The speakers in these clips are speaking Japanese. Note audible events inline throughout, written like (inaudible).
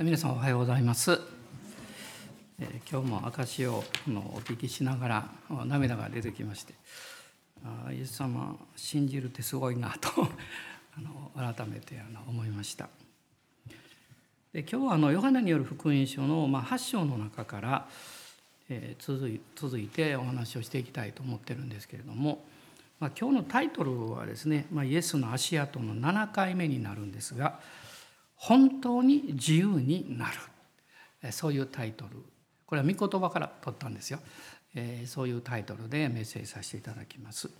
皆さんおはようございます。え今日も証をお聞きしながら涙が出てきましてあイエス様信じるってすごいなと (laughs) あの改めてあの思いましたで今日はあのヨハネによる福音書の、まあ、8章の中から、えー、続い続いてお話をしていきたいと思ってるんですけれども、まあ、今日のタイトルはですね、まあ、イエスの足跡の7回目になるんですが「本当に自由になる。そういうタイトル。これは御言葉から取ったんですよ、えー、そういうタイトルでメッセージさせていただきます。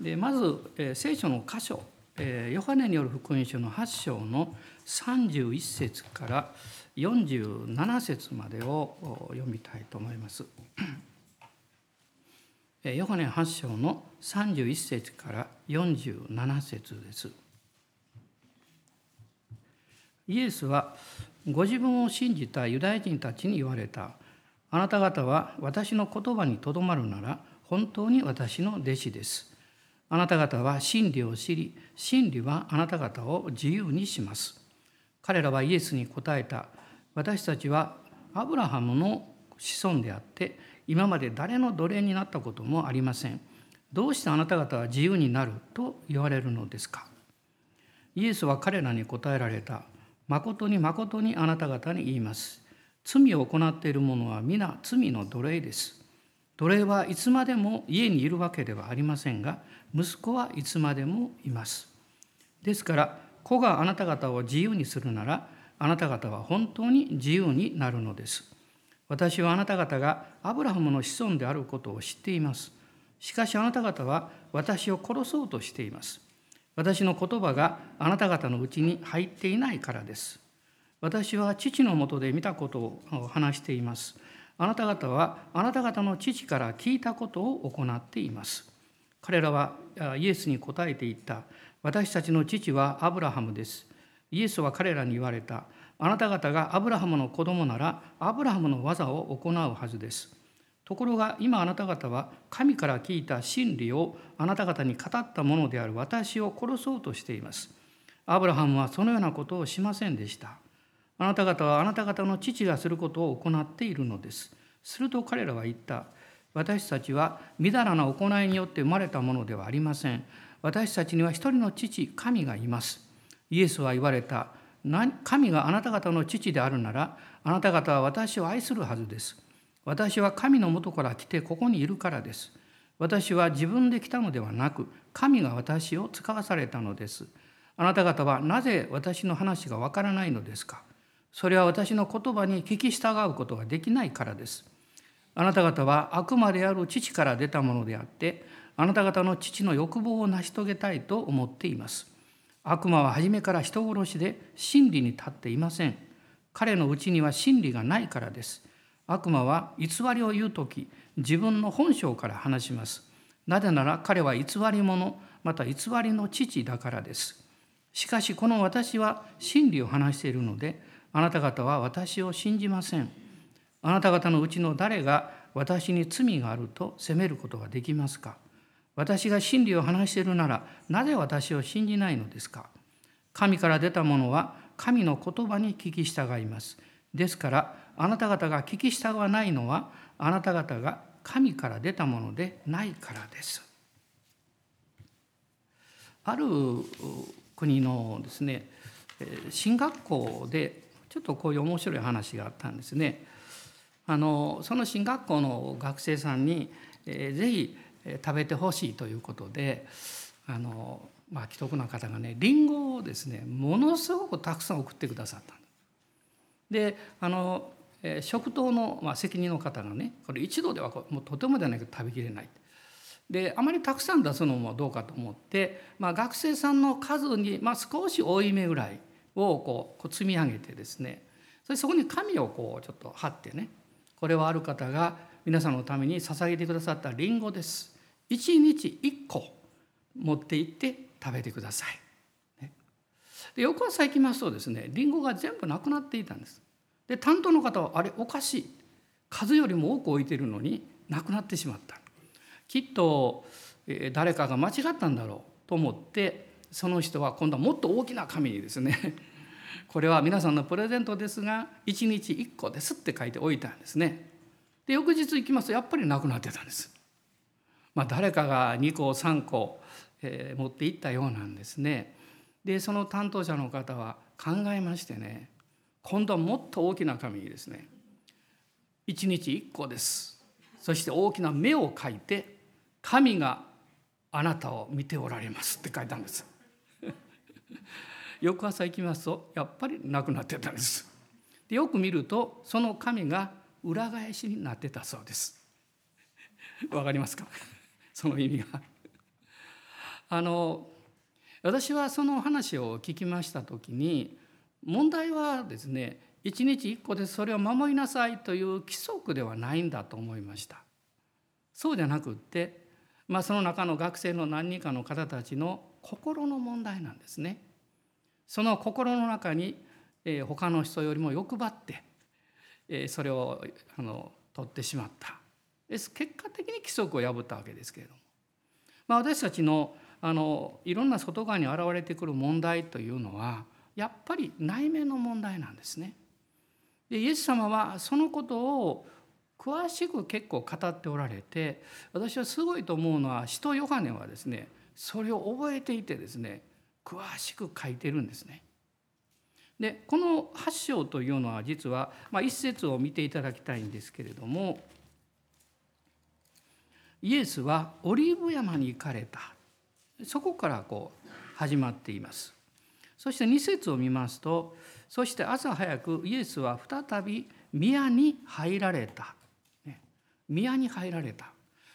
でまず、えー、聖書の箇所、えー、ヨハネによる福音書の8章の31節から47節までを読みたいと思います。ヨハネ8章の31節から47節です。イエスはご自分を信じたユダヤ人たちに言われた。あなた方は私の言葉にとどまるなら本当に私の弟子です。あなた方は真理を知り、真理はあなた方を自由にします。彼らはイエスに答えた。私たちはアブラハムの子孫であって、今まで誰の奴隷になったこともありません。どうしてあなた方は自由になると言われるのですかイエスは彼らに答えられた。誠に誠にあなた方に言います。罪を行っている者は皆罪の奴隷です。奴隷はいつまでも家にいるわけではありませんが、息子はいつまでもいます。ですから、子があなた方を自由にするなら、あなた方は本当に自由になるのです。私はあなた方がアブラハムの子孫であることを知っています。しかしあなた方は私を殺そうとしています。私の言葉があなた方のうちに入っていないからです。私は父のもとで見たことを話しています。あなた方はあなた方の父から聞いたことを行っています。彼らはイエスに答えて言った。私たちの父はアブラハムです。イエスは彼らに言われた。あなた方がアブラハムの子供ならアブラハムの技を行うはずです。ところが今あなた方は神から聞いた真理をあなた方に語ったものである私を殺そうとしています。アブラハムはそのようなことをしませんでした。あなた方はあなた方の父がすることを行っているのです。すると彼らは言った。私たちはみだらな行いによって生まれたものではありません。私たちには一人の父、神がいます。イエスは言われた。神があなた方の父であるなら、あなた方は私を愛するはずです。私は神のもとから来てここにいるからです。私は自分で来たのではなく、神が私を使わされたのです。あなた方はなぜ私の話がわからないのですか？それは私の言葉に聞き従うことができないからです。あなた方は悪魔である父から出たものであって、あなた方の父の欲望を成し遂げたいと思っています。悪魔は初めから人殺しで真理に立っていません。彼のうちには真理がないからです。悪魔は偽りを言う時自分の本性から話します。なぜなら彼は偽り者また偽りの父だからです。しかしこの私は真理を話しているのであなた方は私を信じません。あなた方のうちの誰が私に罪があると責めることができますか？私が真理を話しているならなぜ私を信じないのですか？神から出たものは神の言葉に聞き従います。ですからあなた方が聞き従わないのはあなた方が神から出たものでないからです。ある国のですね進学校でちょっとこういう面白い話があったんですね。あのその進学校の学生さんに、えー、ぜひ食べてほしいということであの、まあ、既得な方がねりんごをですねものすごくたくさん送ってくださったであの食堂の、まあ、責任の方がねこれ一度ではもうとてもじゃないけど食べきれないであまりたくさん出すのもどうかと思って、まあ、学生さんの数に、まあ、少し多いめぐらいをこうこう積み上げてですねそれそこに紙をこうちょっと貼ってねこれはある方が皆さんのために捧げてくださったりんごです。1日1個持って行って食べてください。で翌朝行きますとですねりんごが全部なくなっていたんです。で担当の方はあれおかしい数よりも多く置いてるのになくなってしまったきっと誰かが間違ったんだろうと思ってその人は今度はもっと大きな紙にですね (laughs) これは皆さんのプレゼントですが1日1個ですって書いておいたんですね。で翌日行きますとやっぱりなくなってたんです。まあ、誰かが2個3個、えー、持っていったようなんですね。でその担当者の方は考えましてね今度はもっと大きな紙にですね。1日1個です。そして大きな目を描いて神があなたを見ておられます。って書いたんです。(laughs) 翌朝行きますとやっぱりなくなってたんです。でよく見るとその神が裏返しになってたそうです。わかりますか？その意味が。あの私はその話を聞きました時に問題はですね一日一個でそれを守りなさいという規則ではないんだと思いました。そうじゃなくってまあその中の学生の何人かの方たちの心の問題なんですね。その心の中に他の人よりも欲張ってそれをあの取ってしまった。です。結果的に規則を破ったわけですけれども、まあ、私たちのあのいろんな外側に現れてくる問題というのはやっぱり内面の問題なんですね。でイエス様はそのことを詳しく結構語っておられて私はすごいと思うのは使徒ヨハネはですねそれを覚えていてですね詳しく書いてるんですね。でこの8章というのは実は、まあ、一節を見ていただきたいんですけれどもイエスはオリーブ山に行かれたそこからこう始まっています。そして2節を見ますとそして朝早くイエスは再び宮に入られた。宮に入られた。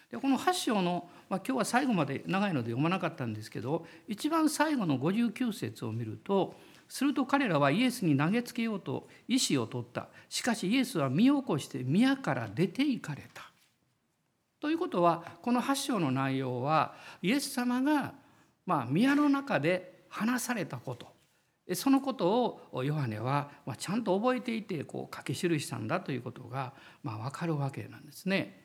でこの8章の、まあ、今日は最後まで長いので読まなかったんですけど一番最後の59節を見るとすると彼らはイエスに投げつけようと意思を取ったしかしイエスは身を起こして宮から出て行かれた。ということはこの8章の内容はイエス様がまあ宮の中で話されたことそのことをヨハネはちゃんと覚えていてこう書き記したんだということがまあ分かるわけなんですね。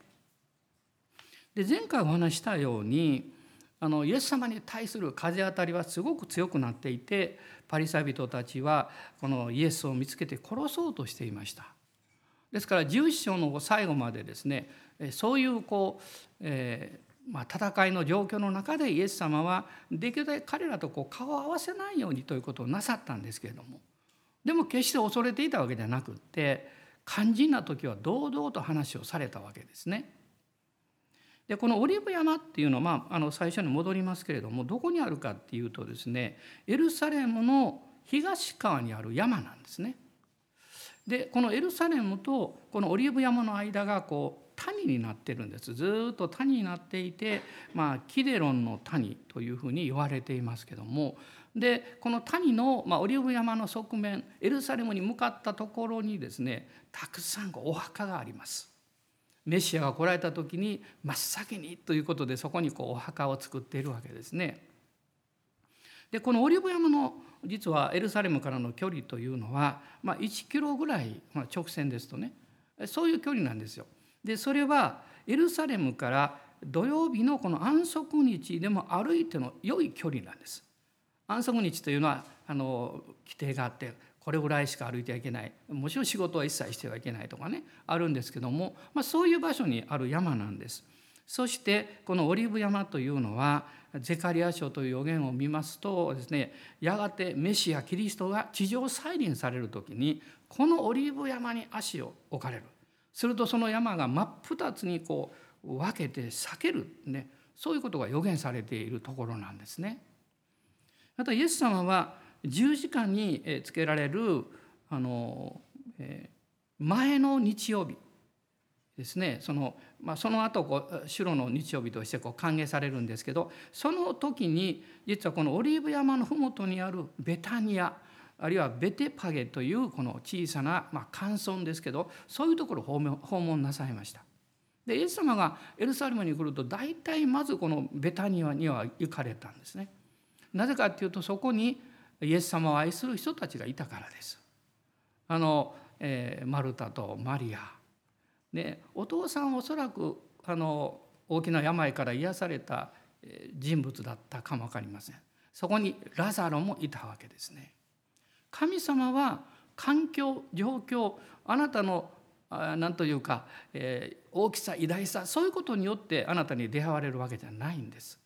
で前回お話したようにあのイエス様に対する風当たりはすごく強くなっていてパリサ人たちはこのイエスを見つけて殺そうとしていました。ですから11章の最後までですねそういうこう、えー、まあ、戦いの状況の中でイエス様はできるだけ彼らとこう顔を合わせないようにということをなさったんですけれどもでも決して恐れていたわけではなくって肝心な時は堂々と話をされたわけですね。でこのオリーブ山っていうのは、まあ、あの最初に戻りますけれどもどこにあるかっていうとですねエルサレムの東側にある山なんですね。でこのエルサレムとこのオリーブ山の間がこう谷になってるんですずっと谷になっていて、まあ、キデロンの谷というふうに言われていますけどもでこの谷の、まあ、オリーブ山の側面エルサレムに向かったところにですねたくさんお墓があります。メシアが来られた時に真っ先にということでそこにこうお墓を作っているわけですね。でこのオリーブ山の実はエルサレムからの距離というのは、まあ、1キロぐらい、まあ、直線ですとねそういう距離なんですよ。でそれはエルサレムから土曜日のこの安息日でも歩いての良い距離なんです。安息日というのはあの規定があってこれぐらいしか歩いてはいけないもちろん仕事は一切してはいけないとかねあるんですけども、まあ、そういう場所にある山なんです。そしてこのオリーブ山というのはゼカリア書という予言を見ますとですねやがてメシアキリストが地上再臨される時にこのオリーブ山に足を置かれるするとその山が真っ二つにこう分けて裂ける、ね、そういうことが予言されているところなんですね。またイエス様は十字架につけられるあの前の日曜日ですねその,、まあ、その後こう主の日曜日としてこう歓迎されるんですけどその時に実はこのオリーブ山の麓にあるベタニアあるいはベテパゲというこの小さな、まあ、寒村ですけどそういうところを訪問なさいました。でイエス様がエルサレムに来ると大体まずこのベタニアには行かれたんですね。なぜかっていうとそこにイエス様を愛する人たちがいたからです。あの、えー、マルタとマリアでお父さんおそらくあの大きな病から癒された人物だったかも分かりませんそこにラザロもいたわけですね神様は環境状況あなたの何というか、えー、大きさ偉大さそういうことによってあなたに出会われるわけじゃないんです。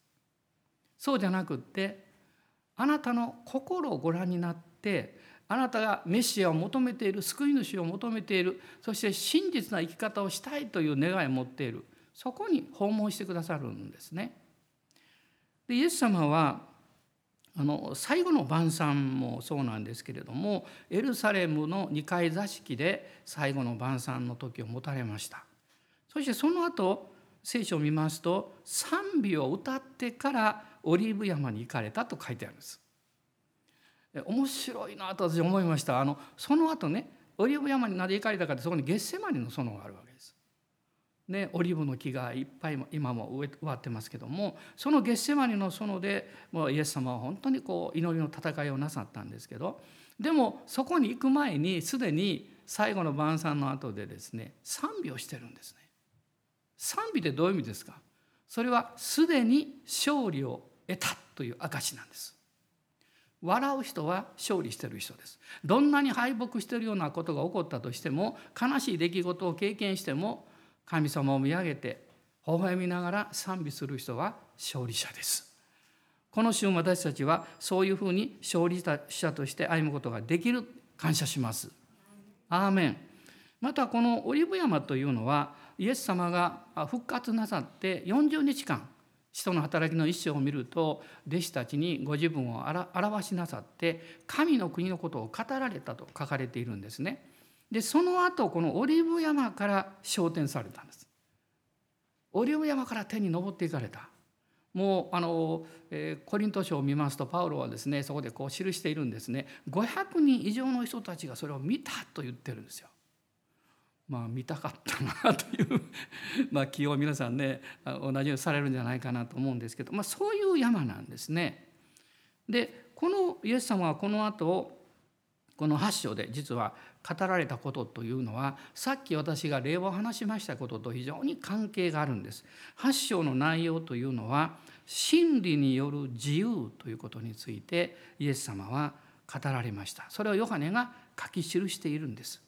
そうじゃなくってあなたの心をご覧になってあなたがメシアを求めている救い主を求めているそして真実な生き方をしたいという願いを持っているそこに訪問してくださるんですね。でイエス様はあの最後の晩餐もそうなんですけれどもエルサレムの2階座敷で最後の晩餐の時を持たれました。そしてその後聖書を見ますと賛美を歌ってからオリーブ山に行かれたと書いてあるんです面白いなと私思いました。あのその後ねオリーブ山になぜ行かれたかってそこにゲッセマニの園があるわけです。ね、オリーブの木がいっぱい今も植わってますけどもそのゲッセマニの園でもうイエス様は本当にこう祈りの戦いをなさったんですけどでもそこに行く前にすでに最後の晩餐の後でですね賛美をしてるんですね。賛美ってどういう意味ですか？それはすでに勝利を得たという証なんです。笑う人は勝利してる人ですどんなに敗北してるようなことが起こったとしても悲しい出来事を経験しても神様を見上げて微笑みながら賛美する人は勝利者です。この週私たちはそういうふうに勝利者として歩むことができる感謝します。アーメン。またこのオリブ山というのはイエス様が復活なさって40日間使徒の働きの一章を見ると弟子たちにご自分を表しなさって神の国のことを語られたと書かれているんですね。でその後このオリーブ山から昇天されたんです。オリーブ山から天に登っていかれた。もうあの、えー、コリント書を見ますとパウロはですねそこでこう記しているんですね500人以上の人たちがそれを見たと言ってるんですよ。まあ見たかったなという (laughs) まあ気を皆さんね同じようにされるんじゃないかなと思うんですけど、まあ、そういう山なんですね。でこのイエス様はこの後この8章で実は語られたことというのはさっき私が例を話しましたことと非常に関係があるんです。8章の内容というのは真理による自由ということについてイエス様は語られました。それをヨハネが書き記しているんです。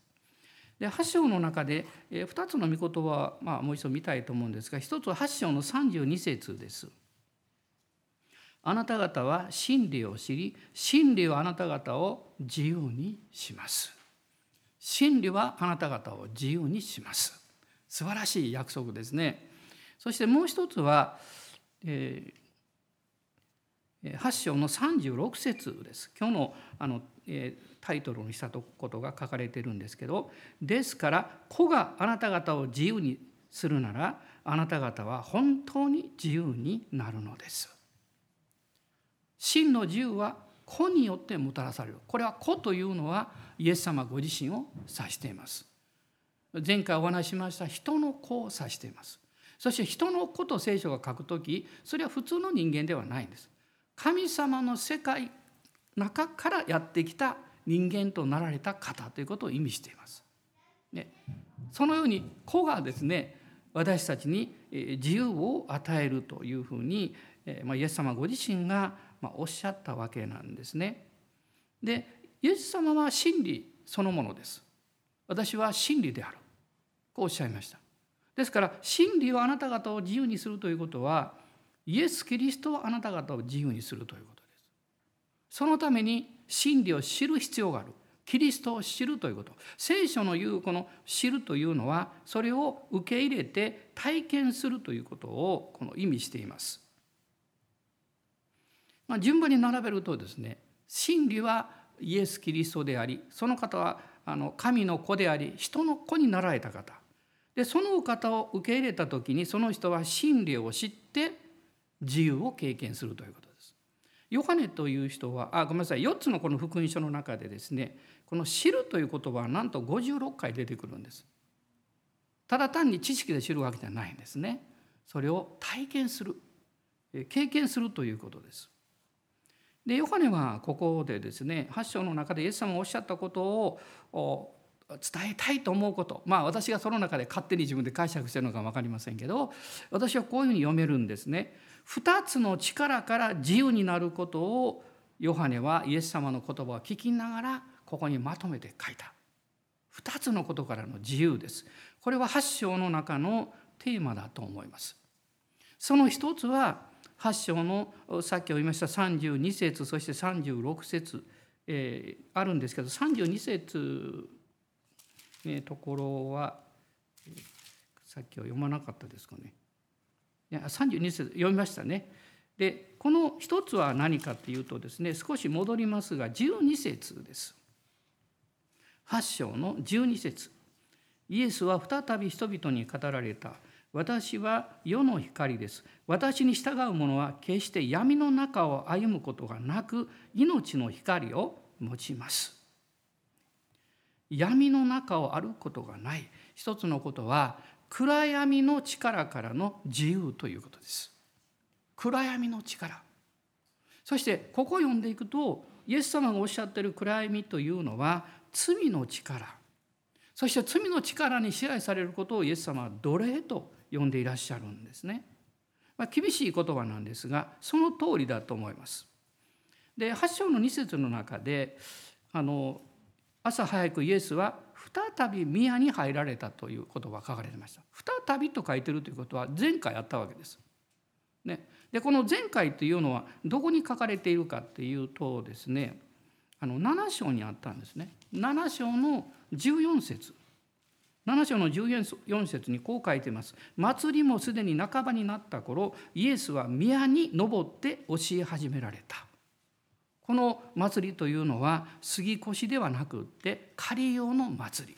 で8章の中で2つの御言葉は、まあ、もう一度見たいと思うんですが一つは8章の32節です。あなた方は真理を知り真理はあなた方を自由にします。真理はあなた方を自由にします。素晴らしい約束ですね。そしてもう一つは、えー、8章の36節です。今日のあの、えータイトルにしたことが書かれてるんですけどですから子があなた方を自由にするならあなた方は本当に自由になるのです。真の自由は子によってもたらされるこれは子というのはイエス様ご自身を指しています。前回お話ししました人の子を指しています。そして人の子と聖書が書くときそれは普通の人間ではないんです。神様の世界中からやってきた人間となられた方ということを意味しています。ね、そのように子がですね私たちに自由を与えるというふうに、まあ、イエス様ご自身がおっしゃったわけなんですね。でイエス様は真理そのものです。私は真理である。こうおっしゃいました。ですから真理はあなた方を自由にするということはイエス・キリストはあなた方を自由にするということです。そのために真理を知る必要があるキリストを知るということ聖書の言うこの知るというのはそれを受け入れて体験するということをこの意味しています。まあ、順番に並べるとですね真理はイエス・キリストでありその方はあの神の子であり人の子になられた方でそのお方を受け入れた時にその人は真理を知って自由を経験するということですヨハネという人はあごめんなさい4つのこの福音書の中でですねこの「知る」という言葉はなんと56回出てくるんです。ただ単に知識で知るわけじゃないんですね。それを体験する経験するということです。でヨハネはここでですね8章の中でイエス様がおっしゃったことを伝えたいと思うこと。まあ私がその中で勝手に自分で解釈してるのか分かりませんけど私はこういうふうに読めるんですね。2つの力から自由になることをヨハネはイエス様の言葉を聞きながらここにまとめて書いた。2つのことからの自由です。これは8章の中のテーマだと思います。その一つは8章のさっきお言いました32節そして36節、えー、あるんですけど32節のところはさっきは読まなかったですかね。いや32節読みましたね。でこの一つは何かというとですね少し戻りますが12節です。8章の12節イエスは再び人々に語られた。私は世の光です。私に従う者は決して闇の中を歩むことがなく命の光を持ちます。闇の中を歩くことがない一つのことは暗闇の力からの自由ということです。暗闇の力そしてここを読んでいくとイエス様がおっしゃっている暗闇というのは罪の力そして罪の力に支配されることをイエス様は奴隷と呼んでいらっしゃるんですね。まあ、厳しい言葉なんですがその通りだと思います。で8章の2節の中であの朝早くイエスは再び宮に入られたという言葉が書かれてました。再びと書いてるということは前回あったわけです。ね、でこの前回というのはどこに書かれているかっていうとですねあの7章にあったんですね。7章の14節7章の14節にこう書いてます。祭りもすでに半ばになった頃イエスは宮に登って教え始められた。この祭りというのは杉越ではなくって仮用の祭り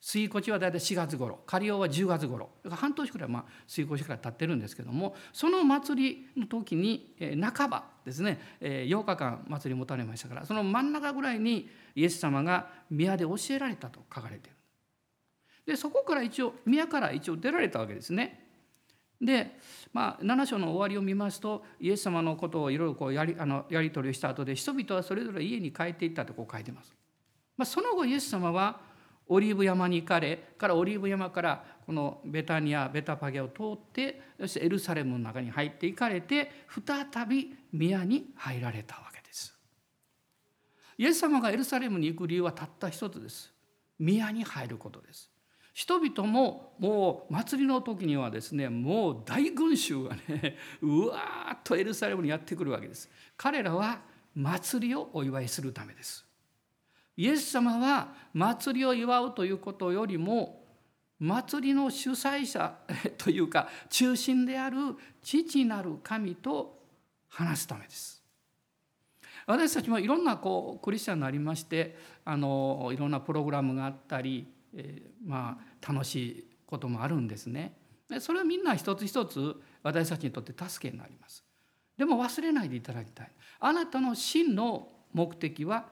杉越は大体4月頃仮用は10月頃半年くらいまあ杉越から経ってるんですけどもその祭りの時に半ばですね8日間祭り持たれましたからその真ん中ぐらいにイエス様が宮で教えられたと書かれているでそこから一応宮から一応出られたわけですねで、まあ、7章の終わりを見ますとイエス様のことをいろいろこうやりあのやり取りをした後で人々はそれぞれ家に帰っていったとこう書いてます。まあ、その後イエス様はオリーブ山に行かれからオリーブ山からこのベタニアベタパゲを通ってそしてエルサレムの中に入っていかれて再び宮に入られたわけです。イエス様がエルサレムに行く理由はたった一つです。宮に入ることです。人々ももう祭りの時にはですねもう大群衆がね (laughs) うわーっとエルサレムにやってくるわけです。彼らは祭りをお祝いするためです。イエス様は祭りを祝うということよりも祭りの主催者というか中心である父なる神と話すためです。私たちもいろんなこうクリスチャンになりましてあのいろんなプログラムがあったりえー、まあ楽しいこともあるんですね。それはみんな一つ一つ私たちにとって助けになります。でも忘れないでいただきたい。あなたの真の目的は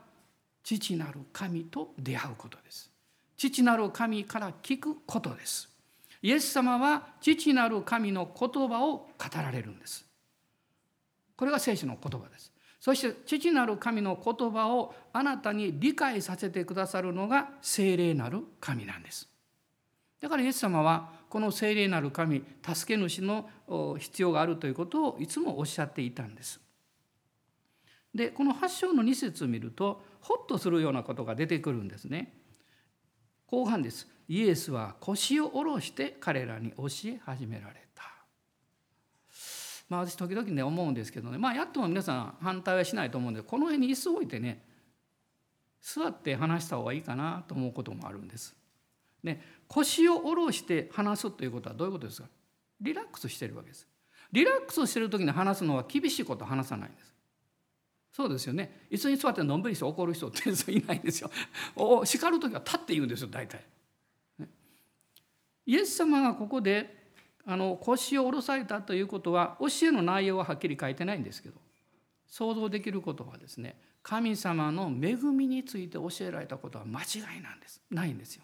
父なる神と出会うことです。父なる神から聞くことです。イエス様は父なる神の言葉を語られるんです。これが聖書の言葉です。そして父なる神の言葉をあなたに理解させてくださるのが聖霊なる神なんです。だからイエス様はこの聖霊なる神助け主の必要があるということをいつもおっしゃっていたんです。でこの8章の2節を見るとホッとするようなことが出てくるんですね。後半です。イエスは腰を下ろして彼らに教え始められまあ、私時々ね思うんですけどねまあやっとも皆さん反対はしないと思うんでこの辺に椅子置いてね座って話した方がいいかなと思うこともあるんです。ね、腰を下ろして話すということはどういうことですか？リラックスしてるわけです。リラックスしてる時に話すのは厳しいこと話さないんです。そうですよね。椅子に座ってのんびりして怒る人っていないんですよ。(laughs) お叱る時は立って言うんですよ大体。ねイエス様がここであの腰を下ろされたということは教えの内容ははっきり書いてないんですけど想像できることはですね神様の恵みについて教えられたことは間違いなんです。ないんですよ。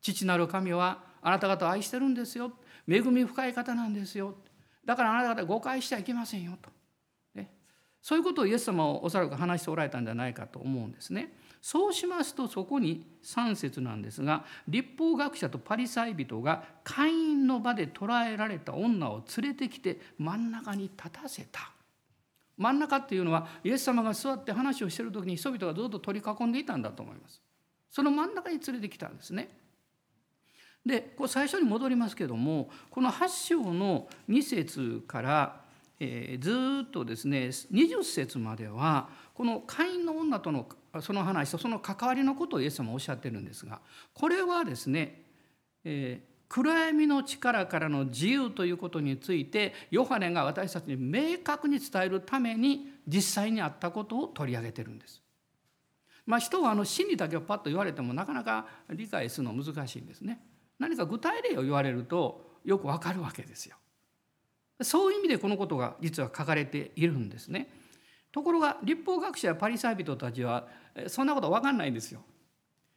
父なる神はあなた方を愛してるんですよ。恵み深い方なんですよ。だからあなた方誤解しちゃいけませんよと、ね、そういうことをイエス様はおそらく話しておられたんじゃないかと思うんですね。そうしますとそこに3節なんですが立法学者とパリサイ人が会員の場で捕らえられた女を連れてきて真ん中に立たせた。真ん中っていうのはイエス様が座って話をしてる時に人々がずっと取り囲んでいたんだと思います。その真ん中に連れてきたんですね。でこう最初に戻りますけどもこの8章の2節から、えー、ずっとですね20節まではこの会員の女とのその話とその関わりのことをイエス様はおっしゃってるんですがこれはですね、えー、暗闇の力からの自由ということについてヨハネが私たちに明確に伝えるために実際にあったことを取り上げてるんです。まあ、人はあの真理だけをパッと言われてもなかなか理解するの難しいんですね。何か具体例を言われるとよくわかるわけですよ。そういう意味でこのことが実は書かれているんですね。ところが立法学者やパリサイ人たちはそんなこと分かんないんですよ。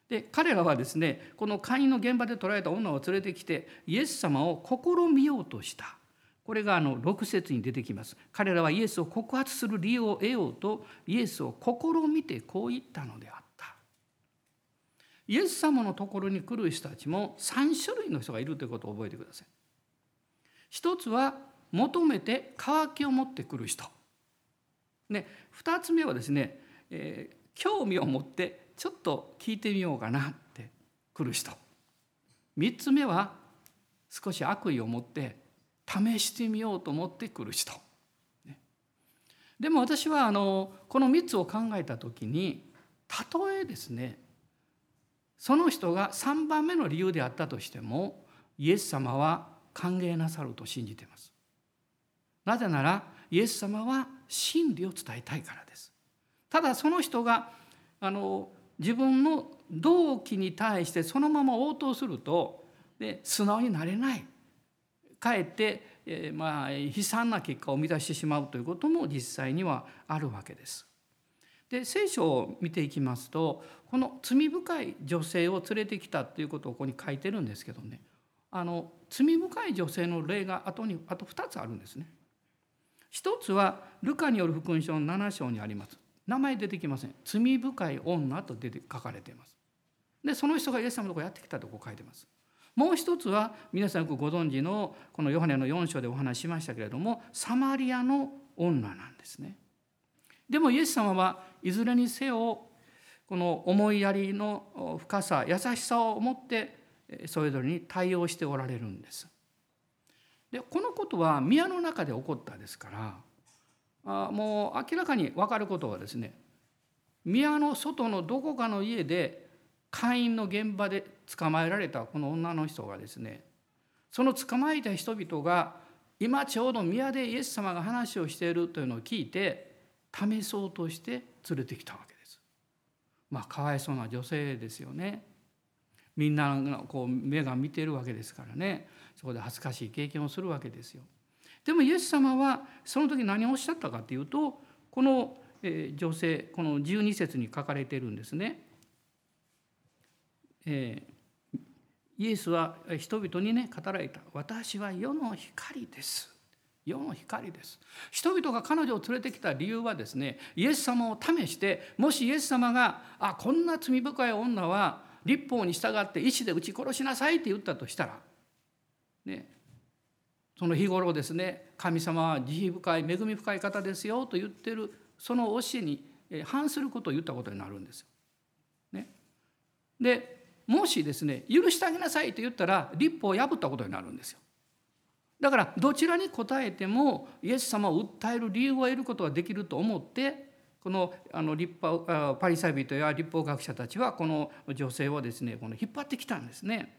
で彼らはですねこの会員の現場で捕らえた女を連れてきてイエス様を試みようとした。これがあの6節に出てきます。彼らはイエスを告発する理由を得ようとイエスを試みてこう言ったのであった。イエス様のところに来る人たちも3種類の人がいるということを覚えてください。一つは求めて渇きを持ってくる人。ね、2つ目はですね、えー、興味を持ってちょっと聞いてみようかなって来る人。3つ目は少し悪意を持って試してみようと思って来る人、ね、でも私はあのこの3つを考えた時にたとえですねその人が3番目の理由であったとしてもイエス様は歓迎なさると信じています。なぜならイエス様は真理を伝えたいからです。ただその人があの自分の動機に対してそのまま応答するとで素直になれないかえって、えー、まあ悲惨な結果を生み出してしまうということも実際にはあるわけです。で聖書を見ていきますとこの罪深い女性を連れてきたということをここに書いてるんですけどねあの罪深い女性の例が後にあと2つあるんですね。一つはルカによる福音書の7章にあります。名前出てきません。罪深い女と出て書かれています。でその人がイエス様のところやってきたとこ書いてます。もう一つは皆さんよくご存知のこのヨハネの4章でお話ししましたけれどもサマリアの女なんですね。でもイエス様はいずれにせよこの思いやりの深さ優しさを持ってそれぞれに対応しておられるんです。でこのことは宮の中で起こったですからあもう明らかに分かることはですね宮の外のどこかの家で会員の現場で捕まえられたこの女の人がですねその捕まえた人々が今ちょうど宮でイエス様が話をしているというのを聞いて試そうとして連れてきたわけです。まあかわいそうな女性ですよね。みんながこう目が見てるわけですからねそこで恥ずかしい経験をするわけですよ。でもイエス様はその時何をおっしゃったかというとこの女性この12節に書かれてるんですね。えー、イエスは人々にね語られた「私は世の光です」世の光です人々が彼女を連れてきた理由はですねイエス様を試してもしイエス様が「あこんな罪深い女は立法に従って石で撃ち殺しなさい」って言ったとしたらねその日頃ですね神様は慈悲深い恵み深い方ですよと言ってるその教えに反することを言ったことになるんですよ。ね、でもしですね許してあげなさいと言ったら立法を破ったことになるんですよ。だからどちらに答えてもイエス様を訴える理由を得ることができると思ってこのあの立法パリサイ人や立法学者たちはこの女性をですねこの引っ張ってきたんですね。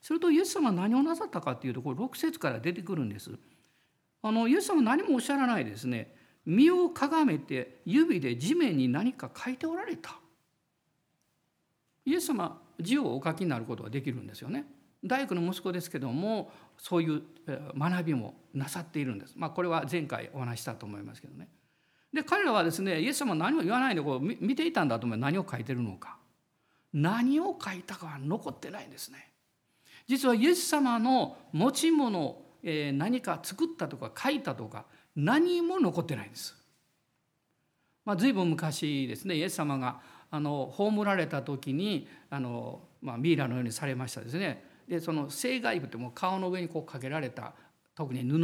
するとイエス様は何をなさったかっていうところ6節から出てくるんです。あのイエス様は何もおっしゃらないですね身をかがめて指で地面に何か書いておられた。イエス様字をお書きになることができるんですよね。大工の息子ですけどもそういう学びもなさっているんです。まあこれは前回お話したと思いますけどね。で彼らはですねイエス様は何も言わないでこう見ていたんだと思う何を書いてるのか何を書いたかは残ってないんですね。実はイエス様の持ち物、えー、何か作ったとか書いたとか何も残ってないんです。まあ、随分昔ですねイエス様があの葬られた時にあの、まあ、ミイラのようにされましたですねでその聖外部ってもう顔の上にこうかけられた特に布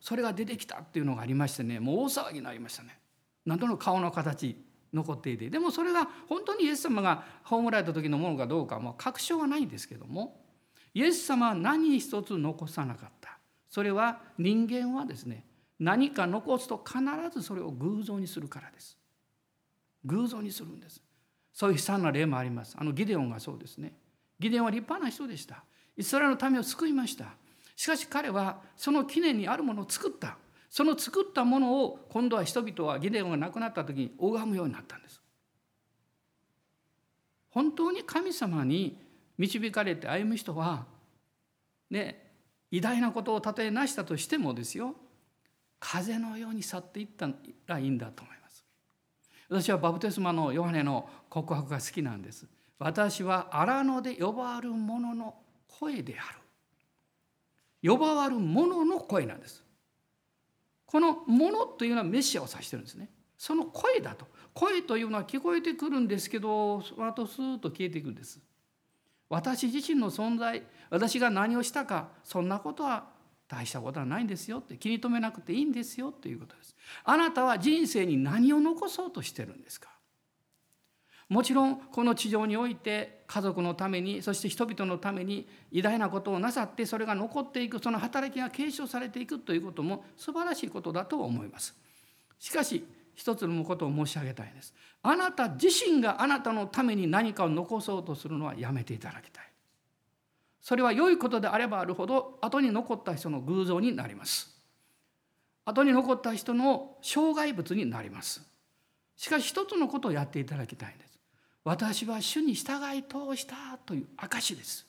それが出てきたっていうのがありましてねもう大騒ぎになりましたね。なんとなく顔の形残っていて。でもそれが本当にイエス様が葬られた時のものかどうかも確証はないんですけども。イエス様は何一つ残さなかった。それは人間はですね何か残すと必ずそれを偶像にするからです。偶像にするんです。そういう悲惨な例もあります。あのギデオンがそうですね。ギデオンは立派な人でした。イスラエルの民を救いました。しかし彼はその記念にあるものを作った。その作ったものを今度は人々はギデオンが亡くなった時に拝むようになったんです。本当に神様に導かれて歩む人はね偉大なことをたとえ成したとしてもですよ風のように去っていったらいいんだと思います。私はバプテスマのヨハネの告白が好きなんです。私は荒野で呼ばわる者の声である。呼ばわる者の声なんです。この「もの」というのはメシアを指してるんですね。その声だと。声というのは聞こえてくるんですけどその後スーッと消えていくんです。私自身の存在私が何をしたかそんなことは大したことはないんですよって気に留めなくていいんですよということです。あなたは人生に何を残そうとしてるんですか？もちろんこの地上において家族のためにそして人々のために偉大なことをなさってそれが残っていくその働きが継承されていくということも素晴らしいことだと思います。しかし一つのことを申し上げたいです。あなた自身があなたのために何かを残そうとするのはやめていただきたい。それは良いことであればあるほど後に残った人の偶像になります。後に残った人の障害物になります。しかし一つのことをやっていただきたいんです。私は主に従い通したという証です。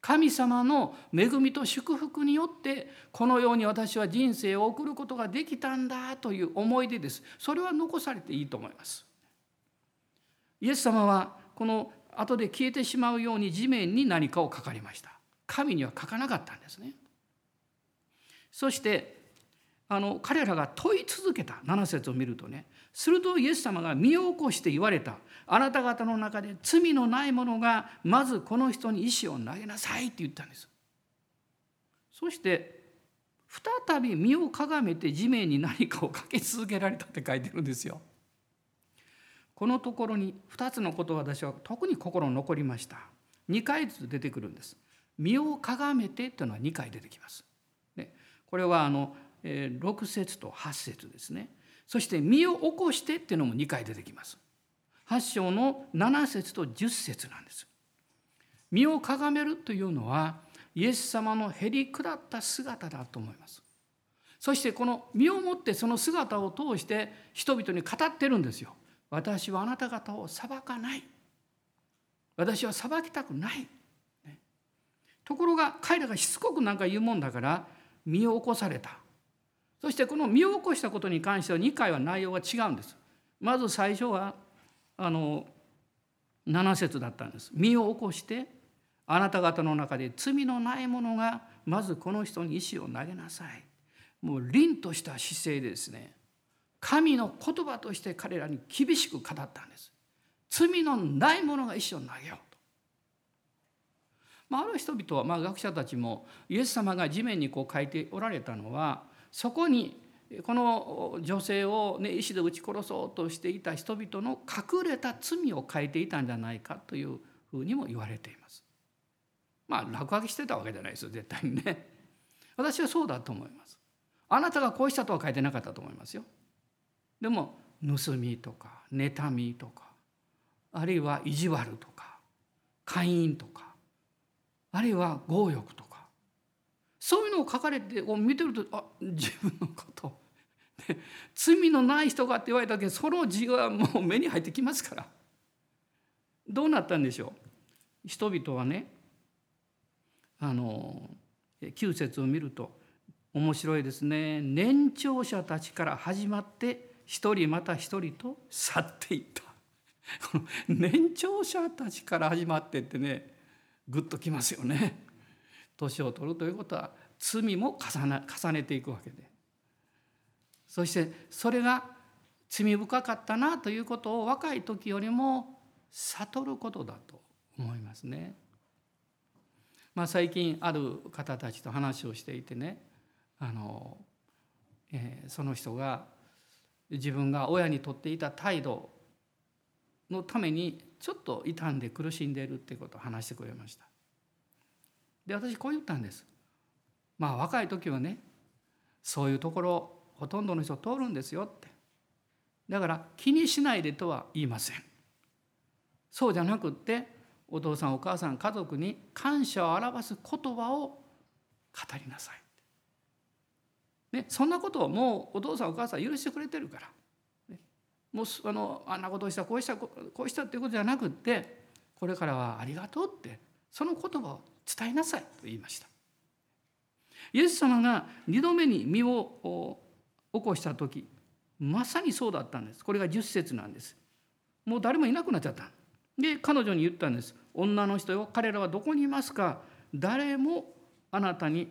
神様の恵みと祝福によってこのように私は人生を送ることができたんだという思い出です。それは残されていいと思います。イエス様はこの後で消えてしまうように地面に何かを書かれました。神には書かなかったんですね。そしてあの彼らが問い続けた7節を見るとねするとイエス様が身を起こして言われたあなた方の中で罪のない者がまずこの人に石を投げなさいって言ったんです。そして再び身をかがめて地面に何かをかけ続けられたって書いてるんですよ。このところに2つのことを私は特に心残りました。2回ずつ出てくるんです。身をかがめてというのは2回出てきます、ね、これはあの6節と8節ですね。そして身を起こしてっていうのも2回出てきます。8章の7節と10節なんです。身をかがめるというのはイエス様のへり下った姿だと思います。そしてこの身をもってその姿を通して人々に語ってるんですよ。私はあなた方を裁かない。私は裁きたくない、ところが彼らがしつこくなんか言うもんだから身を起こされた。そしてこの身を起こしたことに関しては2回は内容が違うんです。まず最初はあの7節だったんです。身を起こしてあなた方の中で罪のない者がまずこの人に石を投げなさい。もう凛とした姿勢でですね神の言葉として彼らに厳しく語ったんです。罪のない者が石を投げようと。まあ、ある人々は、まあ、学者たちもイエス様が地面にこう書いておられたのはそこにこの女性を、ね、石で撃ち殺そうとしていた人々の隠れた罪を書いていたんじゃないかというふうにも言われています。まあ落書きしてたわけじゃないですよ絶対にね。私はそうだと思います。あなたがこうしたとは書いてなかったと思いますよ。でも盗みとか妬みとかあるいは意地悪とか会員とかあるいは強欲とかそういうのを書かれてを見てるとあ自分のこと。(laughs) 罪のない人がって言われたけどその字がもう目に入ってきますから。どうなったんでしょう。人々はねあの9節を見ると面白いですね。年長者たちから始まって一人また一人と去っていった。(laughs) この年長者たちから始まってってねグッときますよね。年を取るということは罪も重ね重ねていくわけでそしてそれが罪深かったなということを若い時よりも悟ることだと思いますね。まあ、最近ある方たちと話をしていてねあの、えー、その人が自分が親にとっていた態度のためにちょっと傷んで苦しんでいるっていうことを話してくれました。で私こう言ったんです。まあ若い時はねそういうところほとんどの人通るんですよって。だから気にしないでとは言いません。そうじゃなくってお父さんお母さん家族に感謝を表す言葉を語りなさい、ね、そんなことをもうお父さんお母さん許してくれてるから、ね、もうあのあんなことをしたこうしたこうしたっていうことじゃなくってこれからはありがとうってその言葉を伝えなさいと言いました。イエス様が2度目に身を起こした時まさにそうだったんです。これが10節なんです。もう誰もいなくなっちゃった。で彼女に言ったんです。女の人よ彼らはどこにいますか？誰もあなたに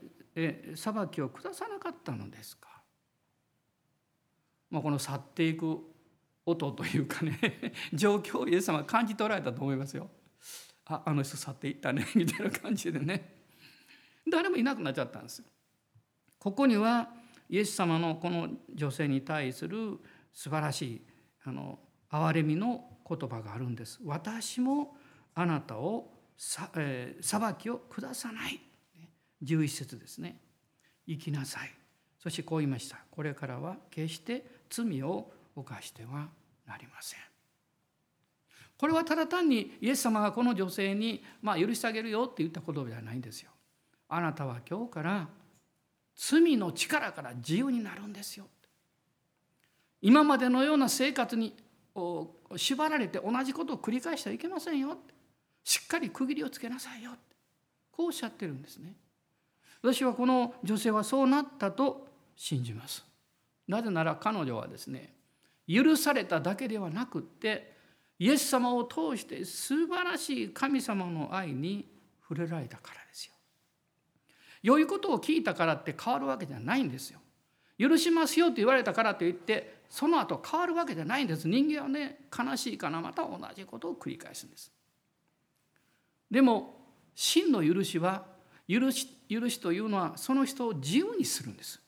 裁きを下さなかったのですか、まあ、この去っていく音というかね (laughs) 状況をイエス様は感じ取られたと思いますよ。ああの人去っていったね (laughs) みたいな感じでね誰もいなくなっちゃったんですここにはイエス様のこの女性に対する素晴らしいあの憐れみの言葉があるんです。私もあなたをさ、えー、裁きを下さない。11節ですね。生きなさい。そしてこう言いました。これからは決して罪を犯してはなりません。これはただ単にイエス様がこの女性に、まあ、許してあげるよって言った言葉じゃないんですよ。あなたは今日から罪の力から自由になるんですよ。今までのような生活に縛られて同じことを繰り返してはいけませんよ。しっかり区切りをつけなさいよ。こうおっしゃってるんですね。私はこの女性はそうなったと信じます。なぜなら彼女はですね許されただけではなくってイエス様を通して素晴らしい神様の愛に触れられたからですよ。良いことを聞いたからって変わるわけじゃないんですよ。許しますよと言われたからといってその後変わるわけじゃないんです人間はね悲しいかなまた同じことを繰り返すんですでも真の許しは許し許しというのはその人を自由にするんです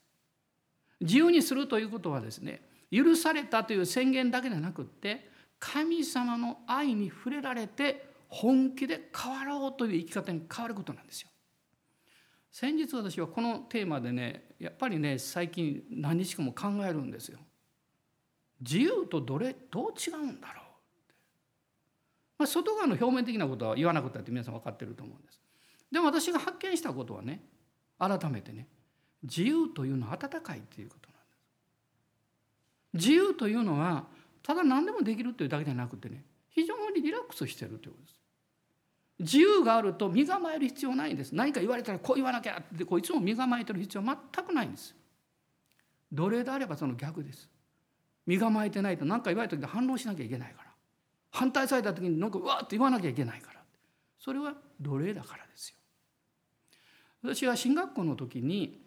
自由にするということはですね許されたという宣言だけでなくって神様の愛に触れられて本気で変わろうという生き方に変わることなんですよ先日私はこのテーマでねやっぱりね最近何日かも考えるんですよ。自由とどれどう違うんだろうまあ、外側の表面的なことは言わなくたって皆さん分かってると思うんです。でも私が発見したことはね改めてね自由というのは温かいということなんです。自由というのはただ何でもできるというだけじゃなくてね非常にリラックスしてるということです。自由があると身構える必要ないんです。何か言われたらこう言わなきゃってこういつも身構えてる必要は全くないんです奴隷であればその逆です。身構えてないと何か言われた時反応しなきゃいけないから。反対された時に何かうわって言わなきゃいけないから。それは奴隷だからですよ。私は進学校の時に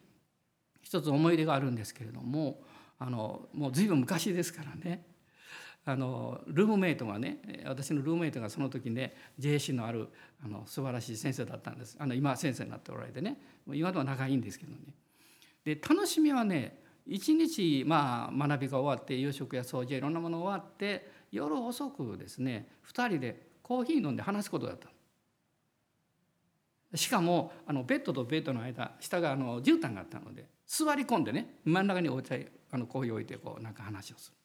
一つ思い出があるんですけれどもあのもう随分昔ですからね。あのルームメイトがね私のルームメイトがその時ね JC のあるあの素晴らしい先生だったんです。あの今先生になっておられてね。今とは仲いいんですけどね。で楽しみはね一日まあ学びが終わって夕食や掃除やいろんなもの終わって夜遅くですね2人でコーヒー飲んで話すことだったしかもあのベッドとベッドの間下があの絨毯があったので座り込んでね真ん中にお茶あのコーヒー置いてこうなんか話をする。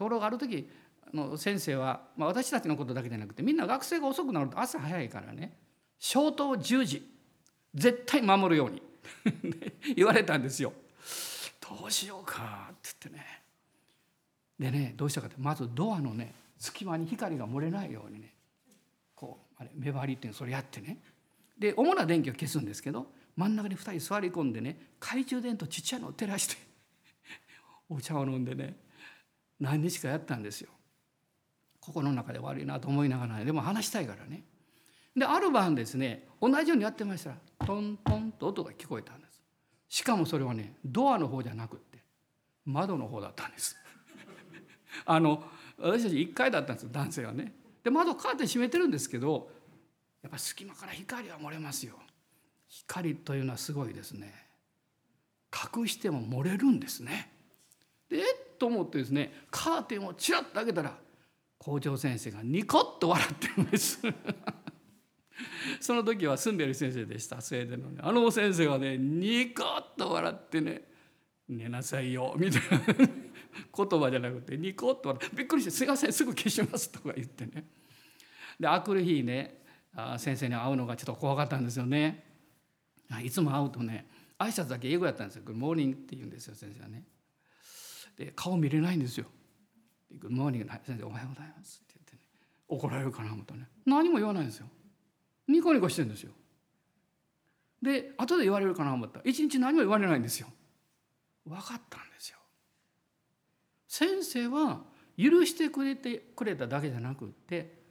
ところがある時の先生は、まあ、私たちのことだけじゃなくてみんな学生が遅くなると朝早いからね消灯10時絶対守るように (laughs) 言われたんですよ。どうしようかって言ってねでねどうしたかってまずドアのね隙間に光が漏れないようにねこうあれ目張りっていうのそれやってねで主な電気を消すんですけど真ん中に2人座り込んでね懐中電灯ちっちゃいのを照らしてお茶を飲んでね何日かやったんですよ。心の中で悪いなと思いながら、ね、でも話したいからね。である晩ですね同じようにやってましたらトントンと音が聞こえたんです。しかもそれはねドアの方じゃなくって窓の方だったんです。(laughs) あの私たち1階だったんです男性はね。で窓カーテン閉めてるんですけどやっぱ隙間から光は漏れますよ。光というのはすごいですね。隠しても漏れるんですね。でえっと思ってですねカーテンをちらっと開けたら校長先生がニコッと笑ってるんです。(laughs) その時はスンベル先生でしたスウェーデンのね。あの先生がねニコッと笑ってね「寝なさいよ」みたいな。(laughs) 言葉じゃなくてニコッと笑ってびっくりして「すいませんすぐ消します」とか言ってね。であくる日ね先生に会うのがちょっと怖かったんですよね。いつも会うとね挨拶だけ英語やったんですよ「モーニング」って言うんですよ先生はね。で顔見れないんですよ「グッモーニング先生おはようございます」って言ってね。怒られるかな思ったね。何も言わないんですよ。ニコニコしてるんですよ。で後で言われるかな思った一日何も言われないんですよ。分かったんですよ。先生は許してくれてくれただけじゃなくって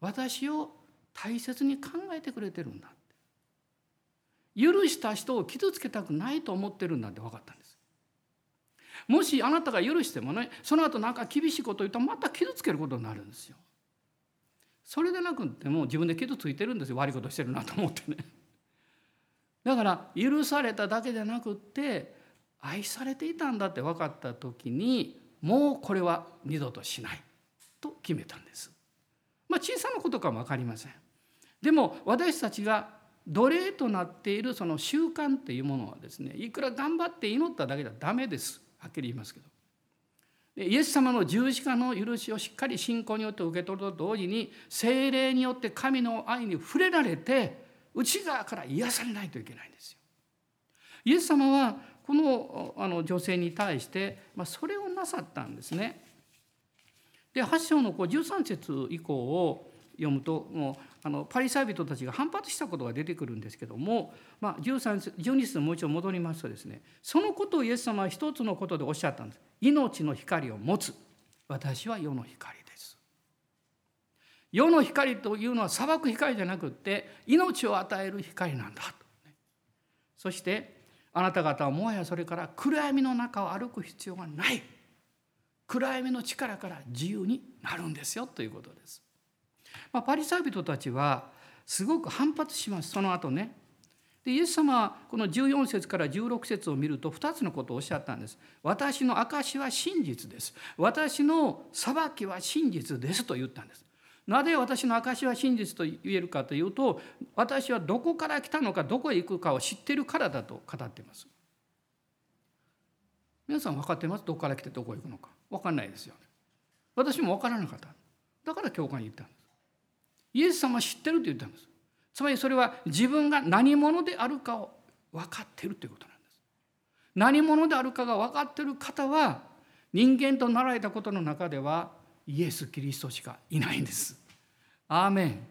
私を大切に考えてくれてるんだ許した人を傷つけたくないと思ってるんだって分かったんですもしあなたが許してもねその後なんか厳しいことを言ったらまた傷つけることになるんですよ。それでなくても自分で傷ついてるんですよ。悪いことしてるなと思ってね。(laughs) だから許されただけじゃなくって愛されていたんだって分かった時にもうこれは二度としない。と決めたんです。まあ小さなことかも分かりません。でも私たちが奴隷となっているその習慣っていうものはですねいくら頑張って祈っただけではダメです。はっきり言いますけどイエス様の十字架の許しをしっかり信仰によって受け取ると同時に精霊によって神の愛に触れられて内側から癒されないといけないんですよ。イエス様はこのあの女性に対して、まあ、それをなさったんですね。で8章のこう13節以降を読むともうあのパリサイ人たちが反発したことが出てくるんですけども、まあ、13 12節もう一度戻りますとですねそのことをイエス様は一つのことでおっしゃったんです。命の光を持つ。私は世の光です。世の光というのは裁く光じゃなくって命を与える光なんだと、そしてあなた方はもはやそれから暗闇の中を歩く必要がない。暗闇の力から自由になるんですよということです。まあ、パリサイ人たちはすごく反発しますその後ね。でイエス様はこの14節から16節を見ると2つのことをおっしゃったんです。私の証は真実です。私の裁きは真実ですと言ったんです。なぜ私の証は真実と言えるかというと私はどこから来たのかどこへ行くかを知ってるからだと語っています。皆さん分かってます？どこから来てどこへ行くのか分かんないですよね。私も分からなかった。だから教会に行ったんです。イエス様は知ってると言ったんです。つまりそれは自分が何者であるかを分かっているということなんです。何者であるかが分かっている方は人間となられたことの中ではイエス・キリストしかいないんです。アーメン。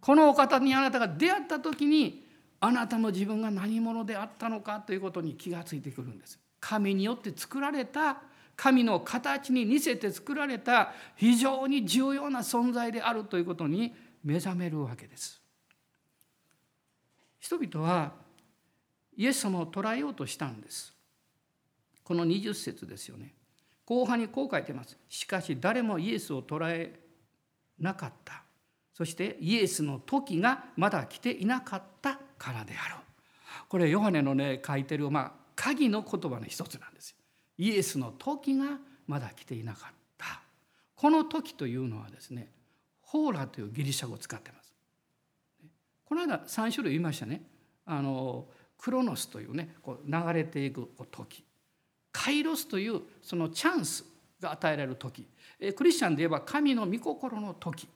このお方にあなたが出会った時にあなたの自分が何者であったのかということに気がついてくるんです。神によって作られた神の形に似せて作られた非常に重要な存在であるということに目覚めるわけです。人々はイエス様を捉えようとしたんです。この20節ですよね。後半にこう書いてます。しかし誰もイエスを捉えなかった。そしてイエスの時がまだ来ていなかったからであるこれヨハネのね書いてるまあ鍵の言葉の一つなんですイエスの時がまだ来ていなかった。この時というのはですねホーラというギリシャ語を使ってます。この間3種類言いましたね。あのクロノスというねこう流れていく時カイロスというそのチャンスが与えられる時クリスチャンで言えば神の御心の時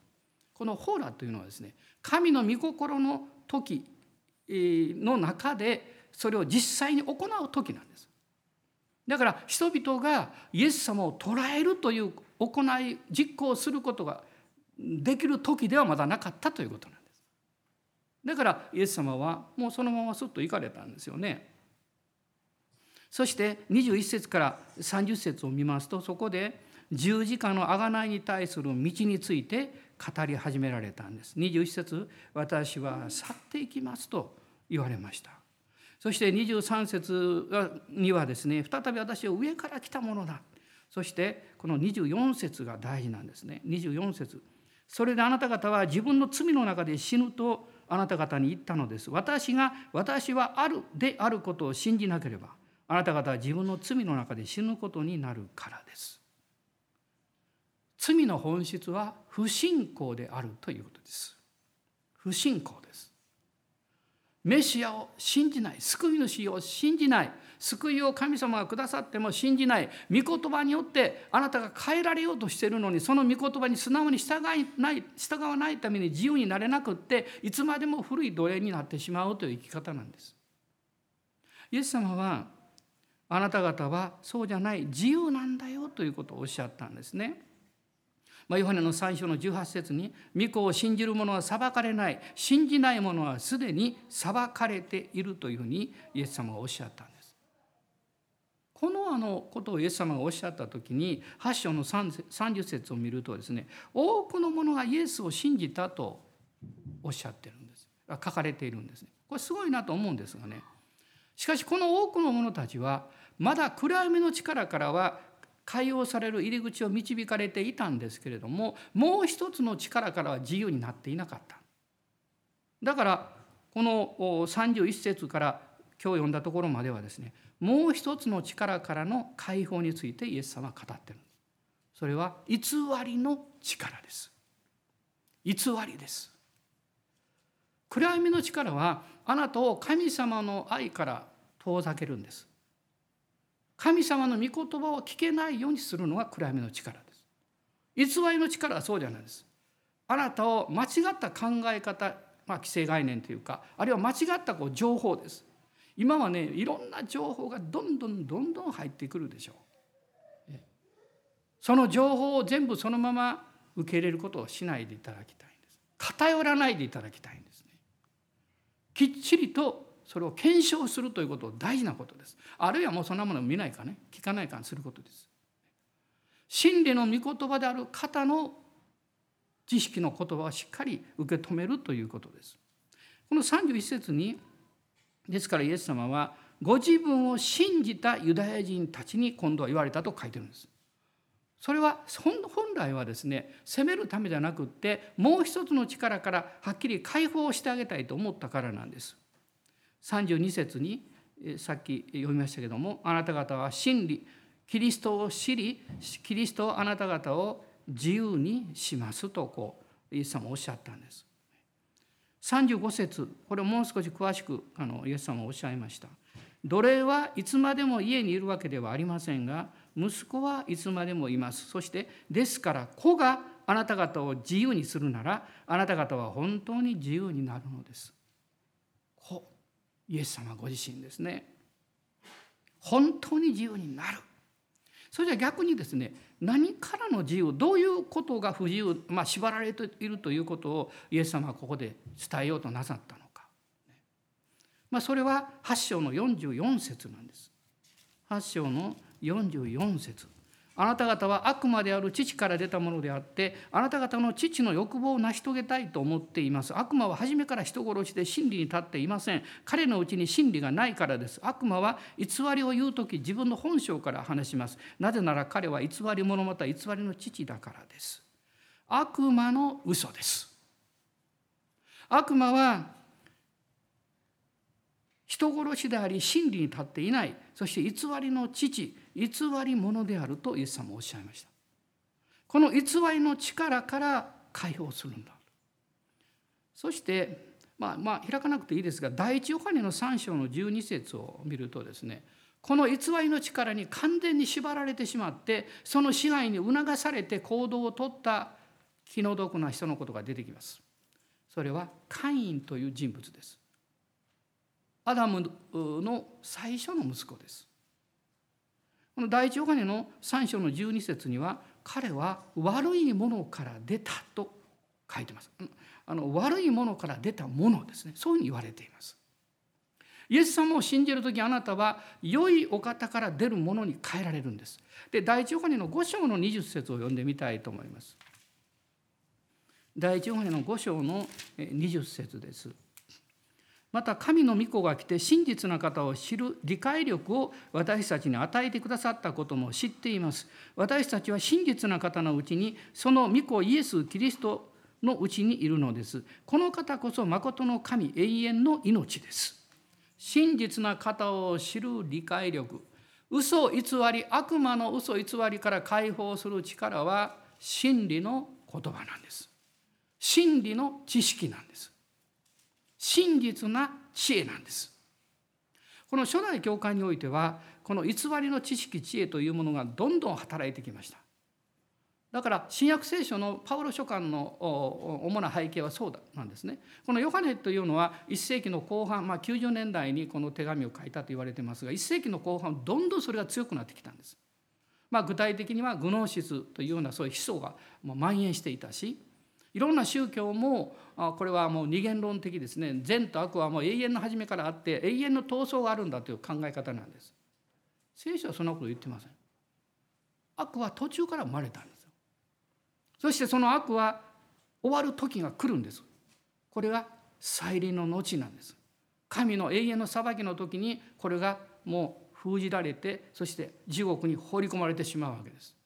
このホーラというのはですね神の御心の時の中でそれを実際に行う時なんです。だから人々がイエス様を捉えるという行い実行することができる時ではまだなかったということなんです。だからイエス様はもうそのまますっと行かれたんですよね。そして21節から30節を見ますとそこで十字架の贖いに対する道について語り始められたんです。21節私は去っていきますと言われました。そして23節にはですね再び私は上から来たものだ。そしてこの24節が大事なんですね。24節それであなた方は自分の罪の中で死ぬとあなた方に言ったのです。私が私はあるであることを信じなければあなた方は自分の罪の中で死ぬことになるからです。罪の本質は不信仰であるということです。不信仰です。メシアを信じない救い主を信じない救いを神様がくださっても信じない御言葉によってあなたが変えられようとしているのにその御言葉に素直に従いない従わないために自由になれなくっていつまでも古い奴隷になってしまうという生き方なんです。イエス様はあなた方はそうじゃない自由なんだよということをおっしゃったんですね。まあ、ヨハネの最初の18節に「御子を信じる者は裁かれない信じない者はすでに裁かれている」というふうにイエス様がおっしゃったんです。このあのことをイエス様がおっしゃった時に8章の30節を見るとですね多くの者がイエスを信じたとおっしゃってるんです。書かれているんですね。これすごいなと思うんですがね。しかしこの多くの者たちはまだ暗闇の力からは解放される入り口を導かれていたんですけれどももう一つの力からは自由になっていなかった。だからこの31節から今日読んだところまではですねもう一つの力からの解放についてイエス様は語ってるそれは偽りの力です偽りです暗闇の力はあなたを神様の愛から遠ざけるんです神様の御言葉を聞けないようにするのが暗闇の力です。偽りの力はそうじゃないです。あなたを間違った考え方、まあ、既成概念というかあるいは間違ったこう情報です。今はねいろんな情報がどんどんどんどん入ってくるでしょう。その情報を全部そのまま受け入れることをしないでいただきたいんです。偏らないでいただきたいんですね。きっちりとそれを検証するということ大事なことですあるいはもうそんなものを見ないかね聞かないかにすることです真理の御言葉である方の知識の言葉をしっかり受け止めるということですこの31節にですからイエス様はご自分を信じたユダヤ人たちに今度は言われたと書いてるんですそれは本来はですね責めるためじゃなくってもう一つの力からはっきり解放してあげたいと思ったからなんです32節にさっき読みましたけどもあなた方は真理キリストを知りキリストはあなた方を自由にしますとこうイエス様おっしゃったんです。35節これをもう少し詳しくあのイエス様おっしゃいました。奴隷はいつまでも家にいるわけではありませんが息子はいつまでもいます。そしてですから子があなた方を自由にするならあなた方は本当に自由になるのです子。イエス様ご自身ですね本当に自由になるそれじゃ逆にですね何からの自由どういうことが不自由、まあ、縛られているということをイエス様はここで伝えようとなさったのか、まあ、それは8章の44節なんです。8章の44節。あなた方は悪魔である父から出たものであってあなた方の父の欲望を成し遂げたいと思っています。悪魔は初めから人殺しで真理に立っていません。彼のうちに真理がないからです。悪魔は偽りを言う時自分の本性から話します。なぜなら彼は偽り者また偽りの父だからです。悪魔の嘘です。悪魔は人殺しであり真理に立っていない。そして偽りの父偽り者であるとイエス様はおっしゃいました。この偽りの力から解放するんだ。そしてまあまあ開かなくていいですが第一ヨハネの3章の12節を見るとですねこの偽りの力に完全に縛られてしまってその支配に促されて行動をとった気の毒な人のことが出てきます。それはカインという人物です。アダムの最初の息子です。この第一ヨハネの3章の12節には彼は悪いものから出たと書いてます。あの悪いものから出たものですね。そういうふうに言われています。イエス様を信じる時あなたは良いお方から出るものに変えられるんです。で第一ヨハネの5章の20節を読んでみたいと思います。第一ヨハネの5章の20節です。また神の御子が来て真実な方を知る理解力を私たちに与えてくださったことも知っています。私たちは真実な方のうちにその御子イエス・キリストのうちにいるのです。この方こそ誠の神永遠の命です。真実な方を知る理解力嘘偽り悪魔の嘘偽りから解放する力は真理の言葉なんです真理の知識なんです真実な知恵なんですこの初代教会においてはこの偽りの知識知恵というものがどんどん働いてきましただから新約聖書のパウロ書簡の主な背景はそうだなんですね。このヨハネというのは1世紀の後半、まあ、90年代にこの手紙を書いたと言われてますが1世紀の後半どんどんそれが強くなってきたんです。まあ、具体的にはグノーシスというようなそういう思想がもう蔓延していたしいろんな宗教もこれはもう二元論的ですね善と悪はもう永遠の初めからあって永遠の闘争があるんだという考え方なんです。聖書はそんなこと言ってません。悪は途中から生まれたんですよ。そしてその悪は終わる時が来るんです。これが再臨の後なんです。神の永遠の裁きの時にこれがもう封じられてそして地獄に放り込まれてしまうわけです。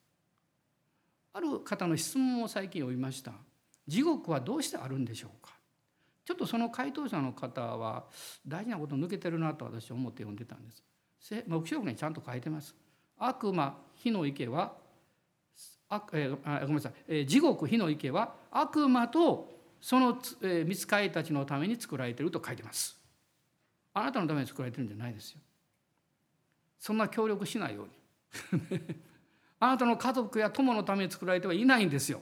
ある方の質問を最近読みました。地獄はどうしてあるんでしょうか？ちょっとその回答者の方は大事なこと抜けてるなと私は思って読んでたんです。黙示録にちゃんと書いてます。悪魔火の池はあえー、あごめんなさい、えー、地獄火の池は悪魔とその、えー、見つかりたちのために作られていると書いてます。あなたのために作られてるんじゃないですよ。そんな協力しないように。(laughs) あなたの家族や友のために作られてはいないんですよ。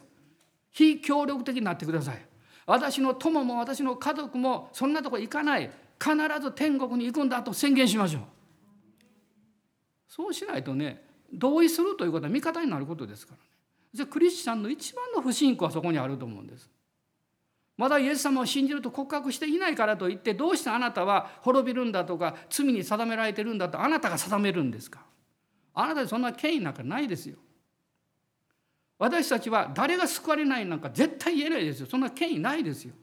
非協力的になってください。私の友も私の家族もそんなとこ行かない。必ず天国に行くんだと宣言しましょう。そうしないとね同意するということは味方になることですからね。じゃクリスチャンの一番の不信仰はそこにあると思うんです。まだイエス様を信じると告白していないからといってどうしてあなたは滅びるんだとか罪に定められてるんだとあなたが定めるんですかあなたにそんな権威なんかないですよ。私たちは誰が救われないなんか絶対言えないですよ。そんな権威ないですよ。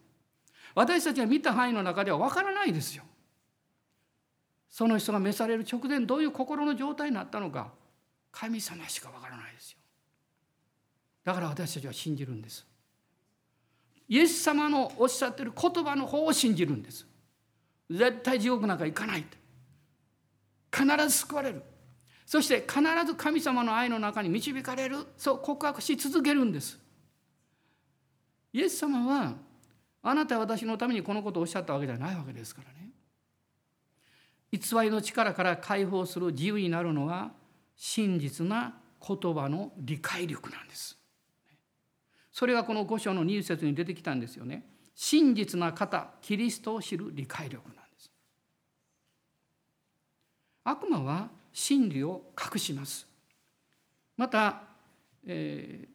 私たちが見た範囲の中では分からないですよ。その人が召される直前どういう心の状態になったのか神様しか分からないですよ。だから私たちは信じるんですイエス様のおっしゃってる言葉の方を信じるんです絶対地獄なんか行かない必ず救われるそして必ず神様の愛の中に導かれるそう告白し続けるんですイエス様はあなたは私のためにこのことをおっしゃったわけじゃないわけですからね偽りの力から解放する自由になるのは真実な言葉の理解力なんですそれがこの5章の2節に出てきたんですよね。真実な方、キリストを知る理解力なんです。悪魔は真理を隠します。また、えー、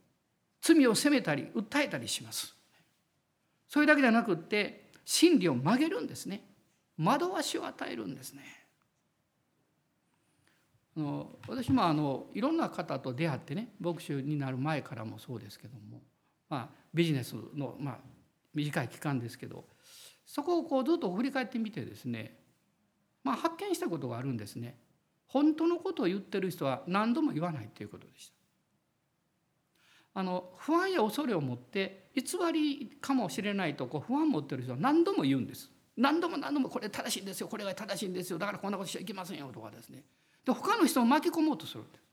罪を責めたり訴えたりします。それだけじゃなくって真理を曲げるんですね。惑わしを与えるんですね。あの私もあのいろんな方と出会ってね牧師になる前からもそうですけどもまあ、ビジネスの、まあ、短い期間ですけどそこをこうずっと振り返ってみてですね、まあ、発見したことがあるんですね。本当のことを言ってる人は何度も言わないということでした。あの不安や恐れを持って偽りかもしれないとこう不安を持ってる人は何度も言うんです。何度も何度もこれ正しいんですよこれが正しいんですよだからこんなことしちゃいけませんよとかですねで他の人を巻き込もうとするんです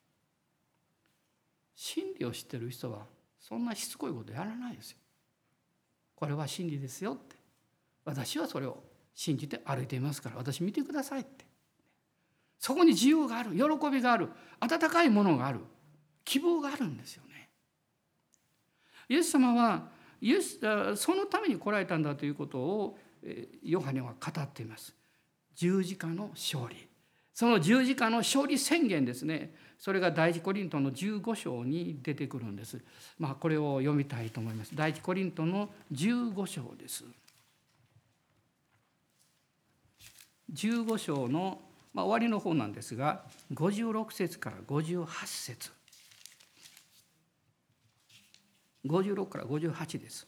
真理を知ってる人はそんなしつこいことやらないですよ。これは真理ですよって私はそれを信じて歩いていますから私見てくださいってそこに自由がある喜びがある温かいものがある希望があるんですよね。イエス様はイエスそのために来られたんだということをヨハネは語っています。十字架の勝利その十字架の勝利宣言ですねそれが第一コリントの15章に出てくるんです。まあ、これを読みたいと思います。第一コリントの15章です。15章の、まあ、終わりの方なんですが56節から58節56から58です。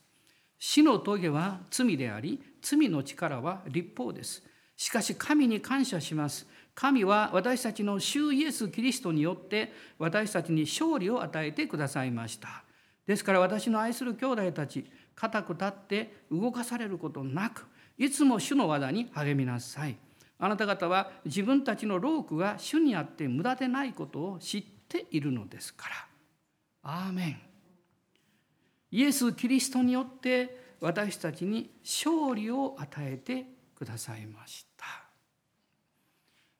死の棘は罪であり罪の力は立法です。しかし神に感謝します。神は私たちの主イエス・キリストによって私たちに勝利を与えてくださいました。ですから私の愛する兄弟たち、固く立って動かされることなく、いつも主の技に励みなさい。あなた方は自分たちの労苦が主にあって無駄でないことを知っているのですから。アーメン。イエス・キリストによって私たちに勝利を与えてくださいました。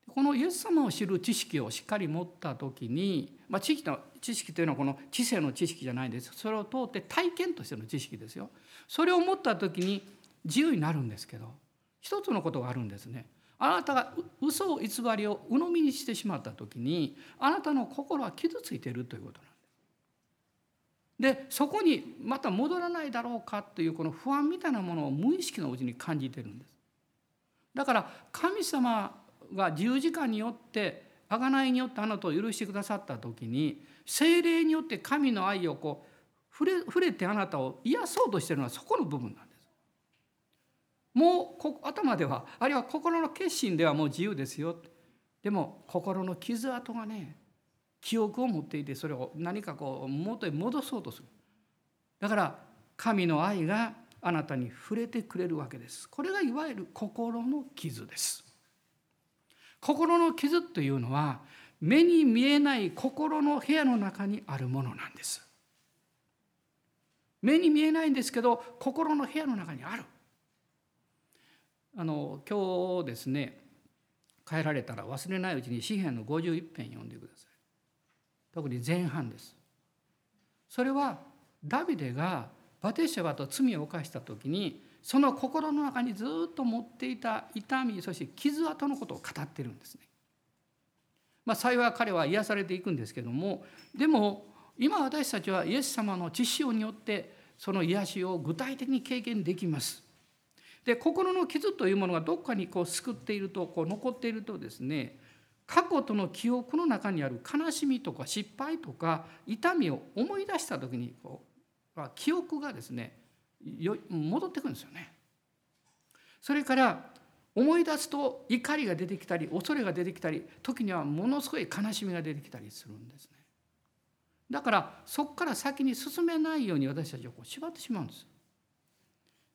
このイエス様を知る知識をしっかり持った時に、まあ、知識の知識というのはこの知性の知識じゃないですそれを通って体験としての知識ですよそれを持った時に自由になるんですけど一つのことがあるんですねあなたが嘘を偽りを鵜呑みにしてしまった時にあなたの心は傷ついているということなんです。でそこにまた戻らないだろうかというこの不安みたいなものを無意識のうちに感じてるんです。だから神様が十字架によって贖いによってあなたを許してくださった時に精霊によって神の愛をこう触れ触れてあなたを癒そうとしてるのはそこの部分なんです。もう頭ではあるいは心の決心ではもう自由ですよ。でも心の傷跡がね記憶を持っていてそれを何かこう元へ戻そうとする。だから神の愛があなたに触れてくれるわけです。これがいわゆる心の傷です。心の傷というのは目に見えない心の部屋の中にあるものなんです。目に見えないんですけど心の部屋の中にある。あの今日ですね帰られたら忘れないうちに詩篇の51編読んでください。特に前半です。それはダビデがバテシャバと罪を犯した時にその心の中にずっと持っていた痛みそして傷跡のことを語ってるんですね。まあ、幸い彼は癒されていくんですけどもでも今私たちはイエス様の知識によってその癒しを具体的に経験できます。で心の傷というものがどっかにこう救っているとこう残っているとですね過去との記憶の中にある悲しみとか失敗とか痛みを思い出した時にこう記憶がですね戻ってくるんですよね。それから思い出すと怒りが出てきたり恐れが出てきたり時にはものすごい悲しみが出てきたりするんですね。だからそこから先に進めないように私たちをこう縛ってしまうんです。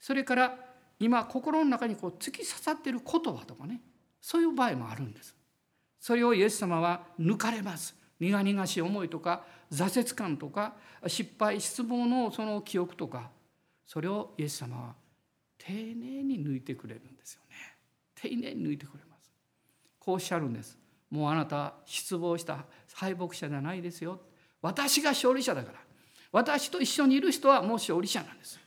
それから今心の中にこう突き刺さっている言葉とかねそういう場合もあるんです。それをイエス様は抜かれます。苦々しい思いとか挫折感とか失敗失望のその記憶とかそれをイエス様は丁寧に抜いてくれるんですよね。丁寧に抜いてくれます。こうおっしゃるんです。もうあなた失望した敗北者じゃないですよ。私が勝利者だから。私と一緒にいる人はもう勝利者なんです。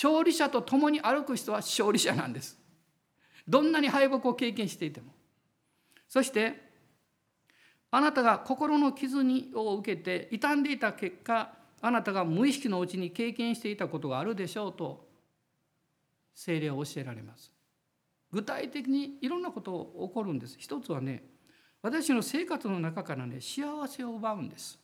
勝利者と共に歩く人は勝利者なんです。どんなに敗北を経験していても。そしてあなたが心の傷にを受けて傷んでいた結果あなたが無意識のうちに経験していたことがあるでしょうと精霊は教えられます。具体的にいろんなことが起こるんです。一つはね私の生活の中からね幸せを奪うんです。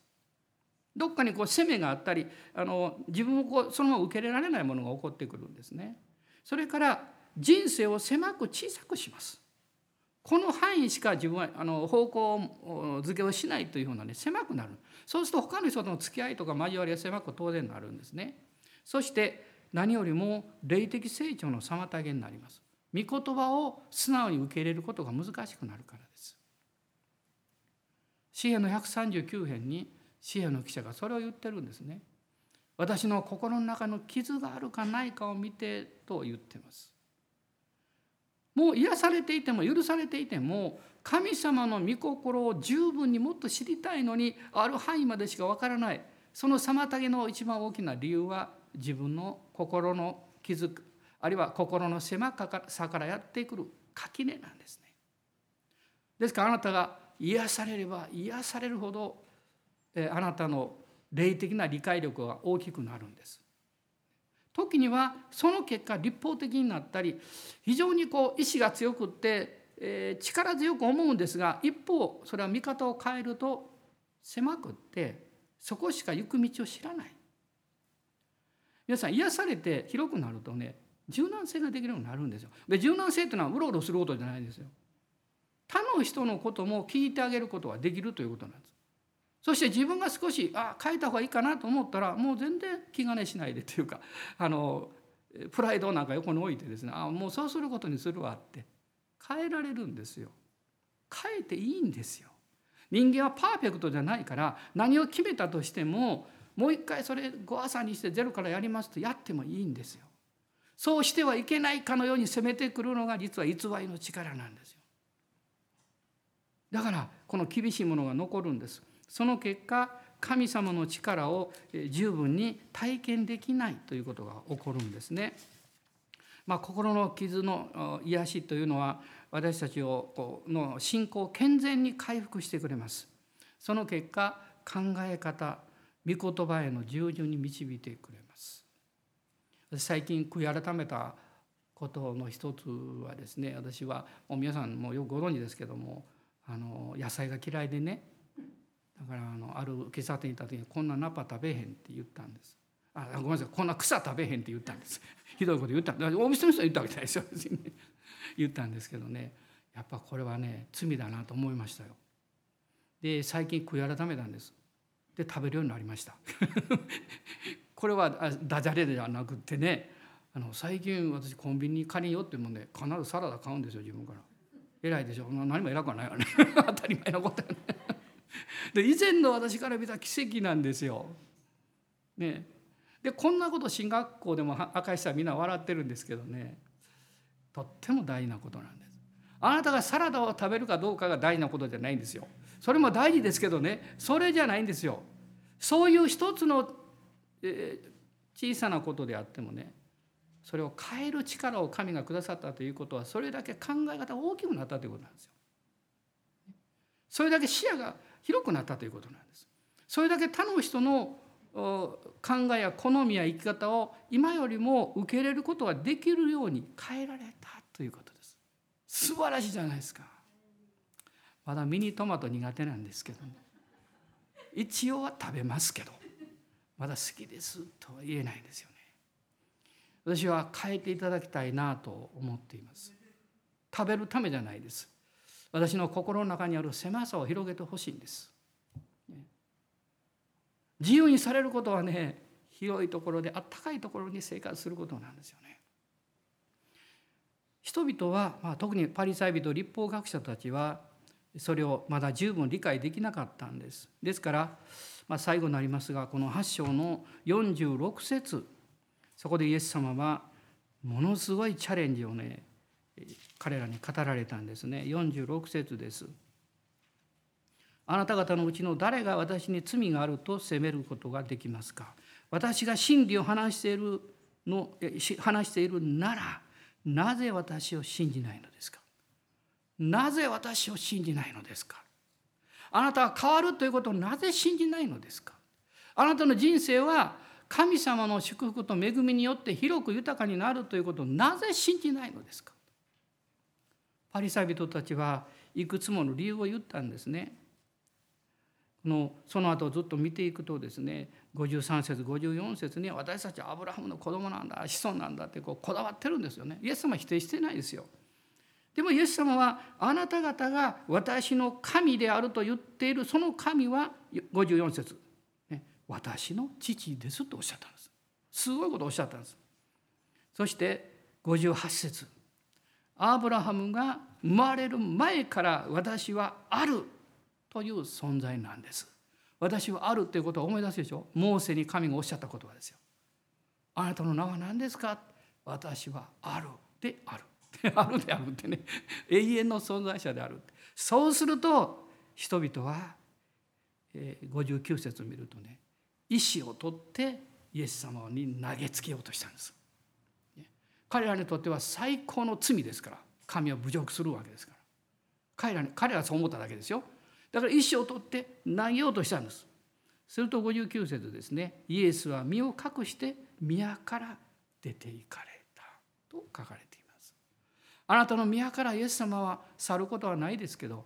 どっかにこう責めがあったりあの自分をこうそのまま受け入れられないものが起こってくるんですねそれから人生を狭く小さくしますこの範囲しか自分はあの方向付けをしないというようなね狭くなるそうすると他の人との付き合いとか交わりは狭く当然なるんですね。そして何よりも霊的成長の妨げになります。御言葉を素直に受け入れることが難しくなるからです。詩篇の139編に詩篇の記者がそれを言ってるんですね。私の心の中の傷があるかないかを見てと言ってます。もう癒されていても許されていても神様の御心を十分にもっと知りたいのにある範囲までしかわからないその妨げの一番大きな理由は自分の心の気づくあるいは心の狭さからやってくる垣根なんですね。ですからあなたが癒されれば癒されるほどあなたの霊的な理解力が大きくなるんです。時にはその結果立法的になったり非常にこう意志が強くってえ、力強く思うんですが一方それは見方を変えると狭くってそこしか行く道を知らない。皆さん癒されて広くなるとね柔軟性ができるようになるんですよ。で柔軟性っていうのはうろうろすることじゃないんですよ。他の人のことも聞いてあげることができるということなんです。そして自分が少しあ変えた方がいいかなと思ったらもう全然気兼ねしないでというか (laughs) あのプライドなんか横に置いてですねあもうそうすることにするわって変えられるんですよ。変えていいんですよ。人間はパーフェクトじゃないから何を決めたとしてももう一回それご朝にしてゼロからやりますとやってもいいんですよ。そうしてはいけないかのように攻めてくるのが実は偽りの力なんですよ。だからこの厳しいものが残るんです。その結果神様の力を十分に体験できないということが起こるんですね。まあ、心の傷の癒しというのは私たちをの信仰を健全に回復してくれます。その結果考え方御言葉への従順に導いてくれます。最近悔い改めたことの一つはですね私はもう皆さんもよくご存知ですけどもあの野菜が嫌いでねだからあのある喫茶店に行った時に「こんなナパ食べへん」って言ったんです。あごめんなさい。こんな草食べへんって言ったんです。(laughs) ひどいこと言ったお店の人は言ったわけじゃないですよ別に、ね。(laughs) 言ったんですけどね。やっぱこれはね罪だなと思いましたよ。で最近悔い改めたんです。で食べるようになりました。(laughs) これはダジャレではなくてねあの最近私コンビニに借りに寄ってもね必ずサラダ買うんですよ自分から。偉いでしょ。何も偉くはないわね。当たり前のことやね。で以前の私から見た奇跡なんですよ。ね、でこんなこと進学校でも赤石さんみんな笑ってるんですけどねとっても大事なことなんです。あなたがサラダを食べるかどうかが大事なことじゃないんですよ。それも大事ですけどねそれじゃないんですよ。そういう一つの、えー、小さなことであってもねそれを変える力を神がくださったということはそれだけ考え方が大きくなったということなんですよ。それだけ視野が広くなったということなんです。それだけ他の人の考えや好みや生き方を今よりも受け入れることができるように変えられたということです。素晴らしいじゃないですか。まだミニトマト苦手なんですけどね。一応は食べますけどまだ好きですとは言えないんですよね。私は変えていただきたいなと思っています。食べるためじゃないです。私の心の中にある狭さを広げてほしいんです。自由にされることはね広いところであったかいところに生活することなんですよね。人々は、まあ、特にパリサイ人立法学者たちはそれをまだ十分理解できなかったんです。ですから、まあ、最後になりますがこの8章の46節そこでイエス様はものすごいチャレンジをね彼らに語られたんですね。46節です。あなた方のうちの誰が私に罪があると責めることができますか？私が真理を話しているの話しているならなぜ私を信じないのですか？なぜ私を信じないのですか？あなたは変わるということをなぜ信じないのですか？あなたの人生は神様の祝福と恵みによって広く豊かになるということをなぜ信じないのですか？パリサ人たちはいくつもの理由を言ったんですね。のその後ずっと見ていくとですね53節54節に私たちはアブラハムの子供なんだ子孫なんだってこうこだわってるんですよね。イエス様は否定してないですよ。でもイエス様はあなた方が私の神であると言っているその神は54節、ね、私の父ですとおっしゃったんです。すごいことをおっしゃったんです。そして58節。アブラハムが生まれる前から私はあるという存在なんです。私はあるということを思い出すでしょ？モーセに神がおっしゃった言葉ですよ。あなたの名は何ですか？私はあるである。(laughs) あるであるってね永遠の存在者であるそうすると人々は59節を見るとね意思を取ってイエス様に投げつけようとしたんです。彼らにとっては最高の罪ですから。神を侮辱するわけですから。彼らに彼らはそう思っただけですよ。だから意思を取って投げようとしたんです。すると59節ですね。イエスは身を隠して宮から出て行かれたと書かれています。あなたの宮からイエス様は去ることはないですけど。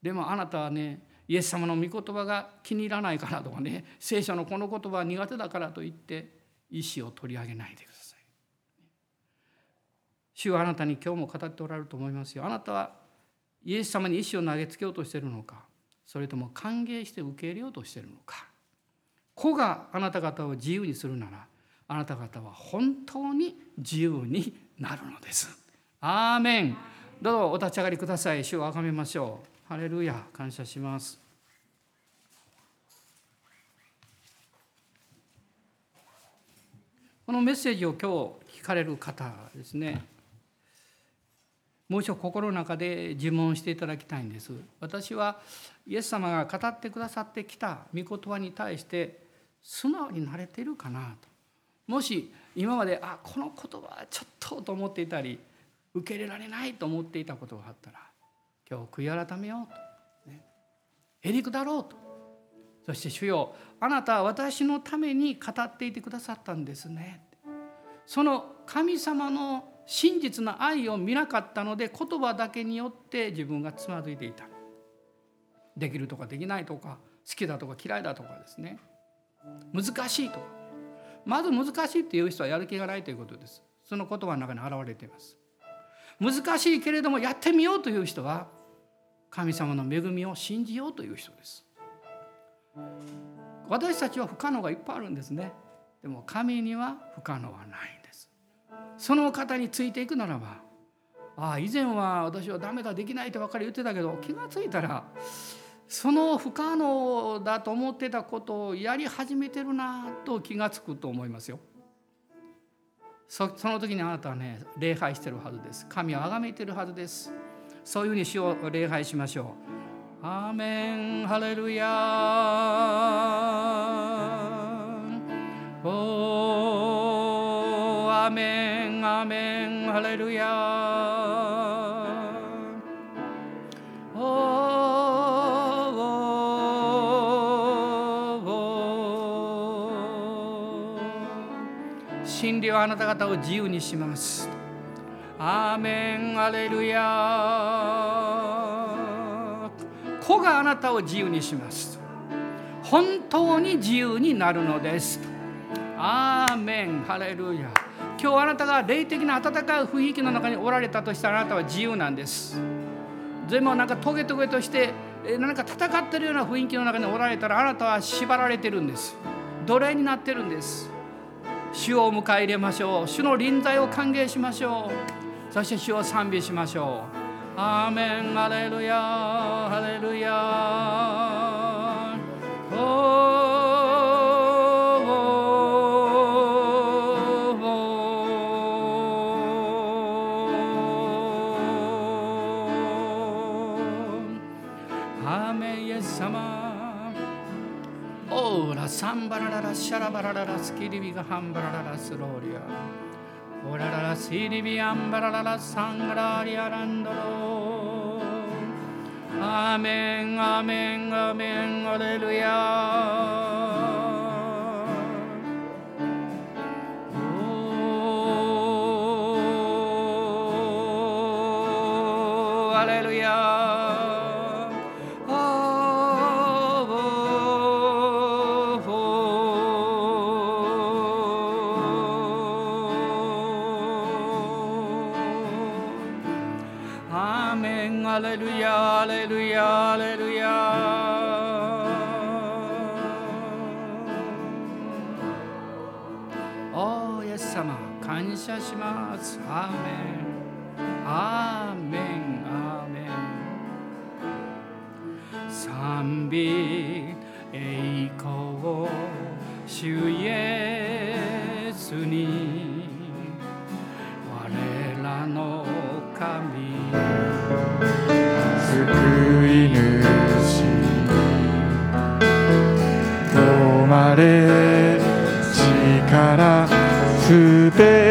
でもあなたはねイエス様の御言葉が気に入らないからとかね。聖書のこの言葉は苦手だからといって意思を取り上げないでください。主はあなたに今日も語っておられると思いますよ。あなたはイエス様に意志を投げつけようとしているのか。それとも歓迎して受け入れようとしているのか。子があなた方を自由にするならあなた方は本当に自由になるのです。アーメン。どうぞお立ち上がりください。主をあがめましょう。ハレルヤ。感謝します。このメッセージを今日聞かれる方ですね。もう一度心の中で自問していただきたいんです。私はイエス様が語ってくださってきた御言葉に対して素直になれているかなと。もし今まであこの言葉はちょっとと思っていたり受け入れられないと思っていたことがあったら今日悔い改めようと、ね、へりくだろうと。そして主よあなたは私のために語っていてくださったんですね。その神様の真実な愛を見なかったので言葉だけによって自分がつまずいていた。できるとかできないとか好きだとか嫌いだとかですね。難しいとか。まず難しいっていう人はやる気がないということです。その言葉の中に表れています。難しいけれどもやってみようという人は神様の恵みを信じようという人です。私たちは不可能がいっぱいあるんですね。でも神には不可能はない。その方についていくならばああ以前は私はダメだできないとばかり言ってたけど気が付いたらその不可能だと思ってたことをやり始めてるなと気が付くと思いますよ。そその時にあなたはね礼拝してるはずです。神を崇めてるはずです。そういうふうに主を礼拝しましょう。アーメンハレルヤーアメンアメンハレルヤおお真理はあなた方を自由にしますアーメンアレルヤ子があなたを自由にします本当に自由になるのですアーメンハレルヤ今日あなたが霊的な温かい雰囲気の中におられたとしたらあなたは自由なんです。でもなんかトゲトゲとして何か戦ってるような雰囲気の中におられたらあなたは縛られてるんです。奴隷になってるんです。主を迎え入れましょう。主の臨在を歓迎しましょう。そして主を賛美しましょう。アーメン。アレルヤハレルヤラシャラバラララスキリビガハンバラララスローリア。オラララシリビアンバラララサンガラリアランドロアメンアメンアメンアレルヤアーメンアーメンアーメン賛美栄光主イエスに我らの神救い主止まれ力すべ主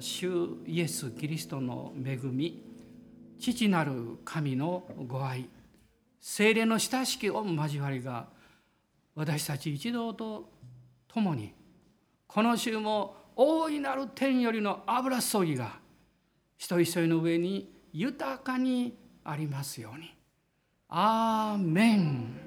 主イエス・キリストの恵み父なる神のご愛精霊の親しき御交わりが私たち一同と共にこの週も大いなる天よりの油注ぎが一人一人の上に豊かにありますように。アーメン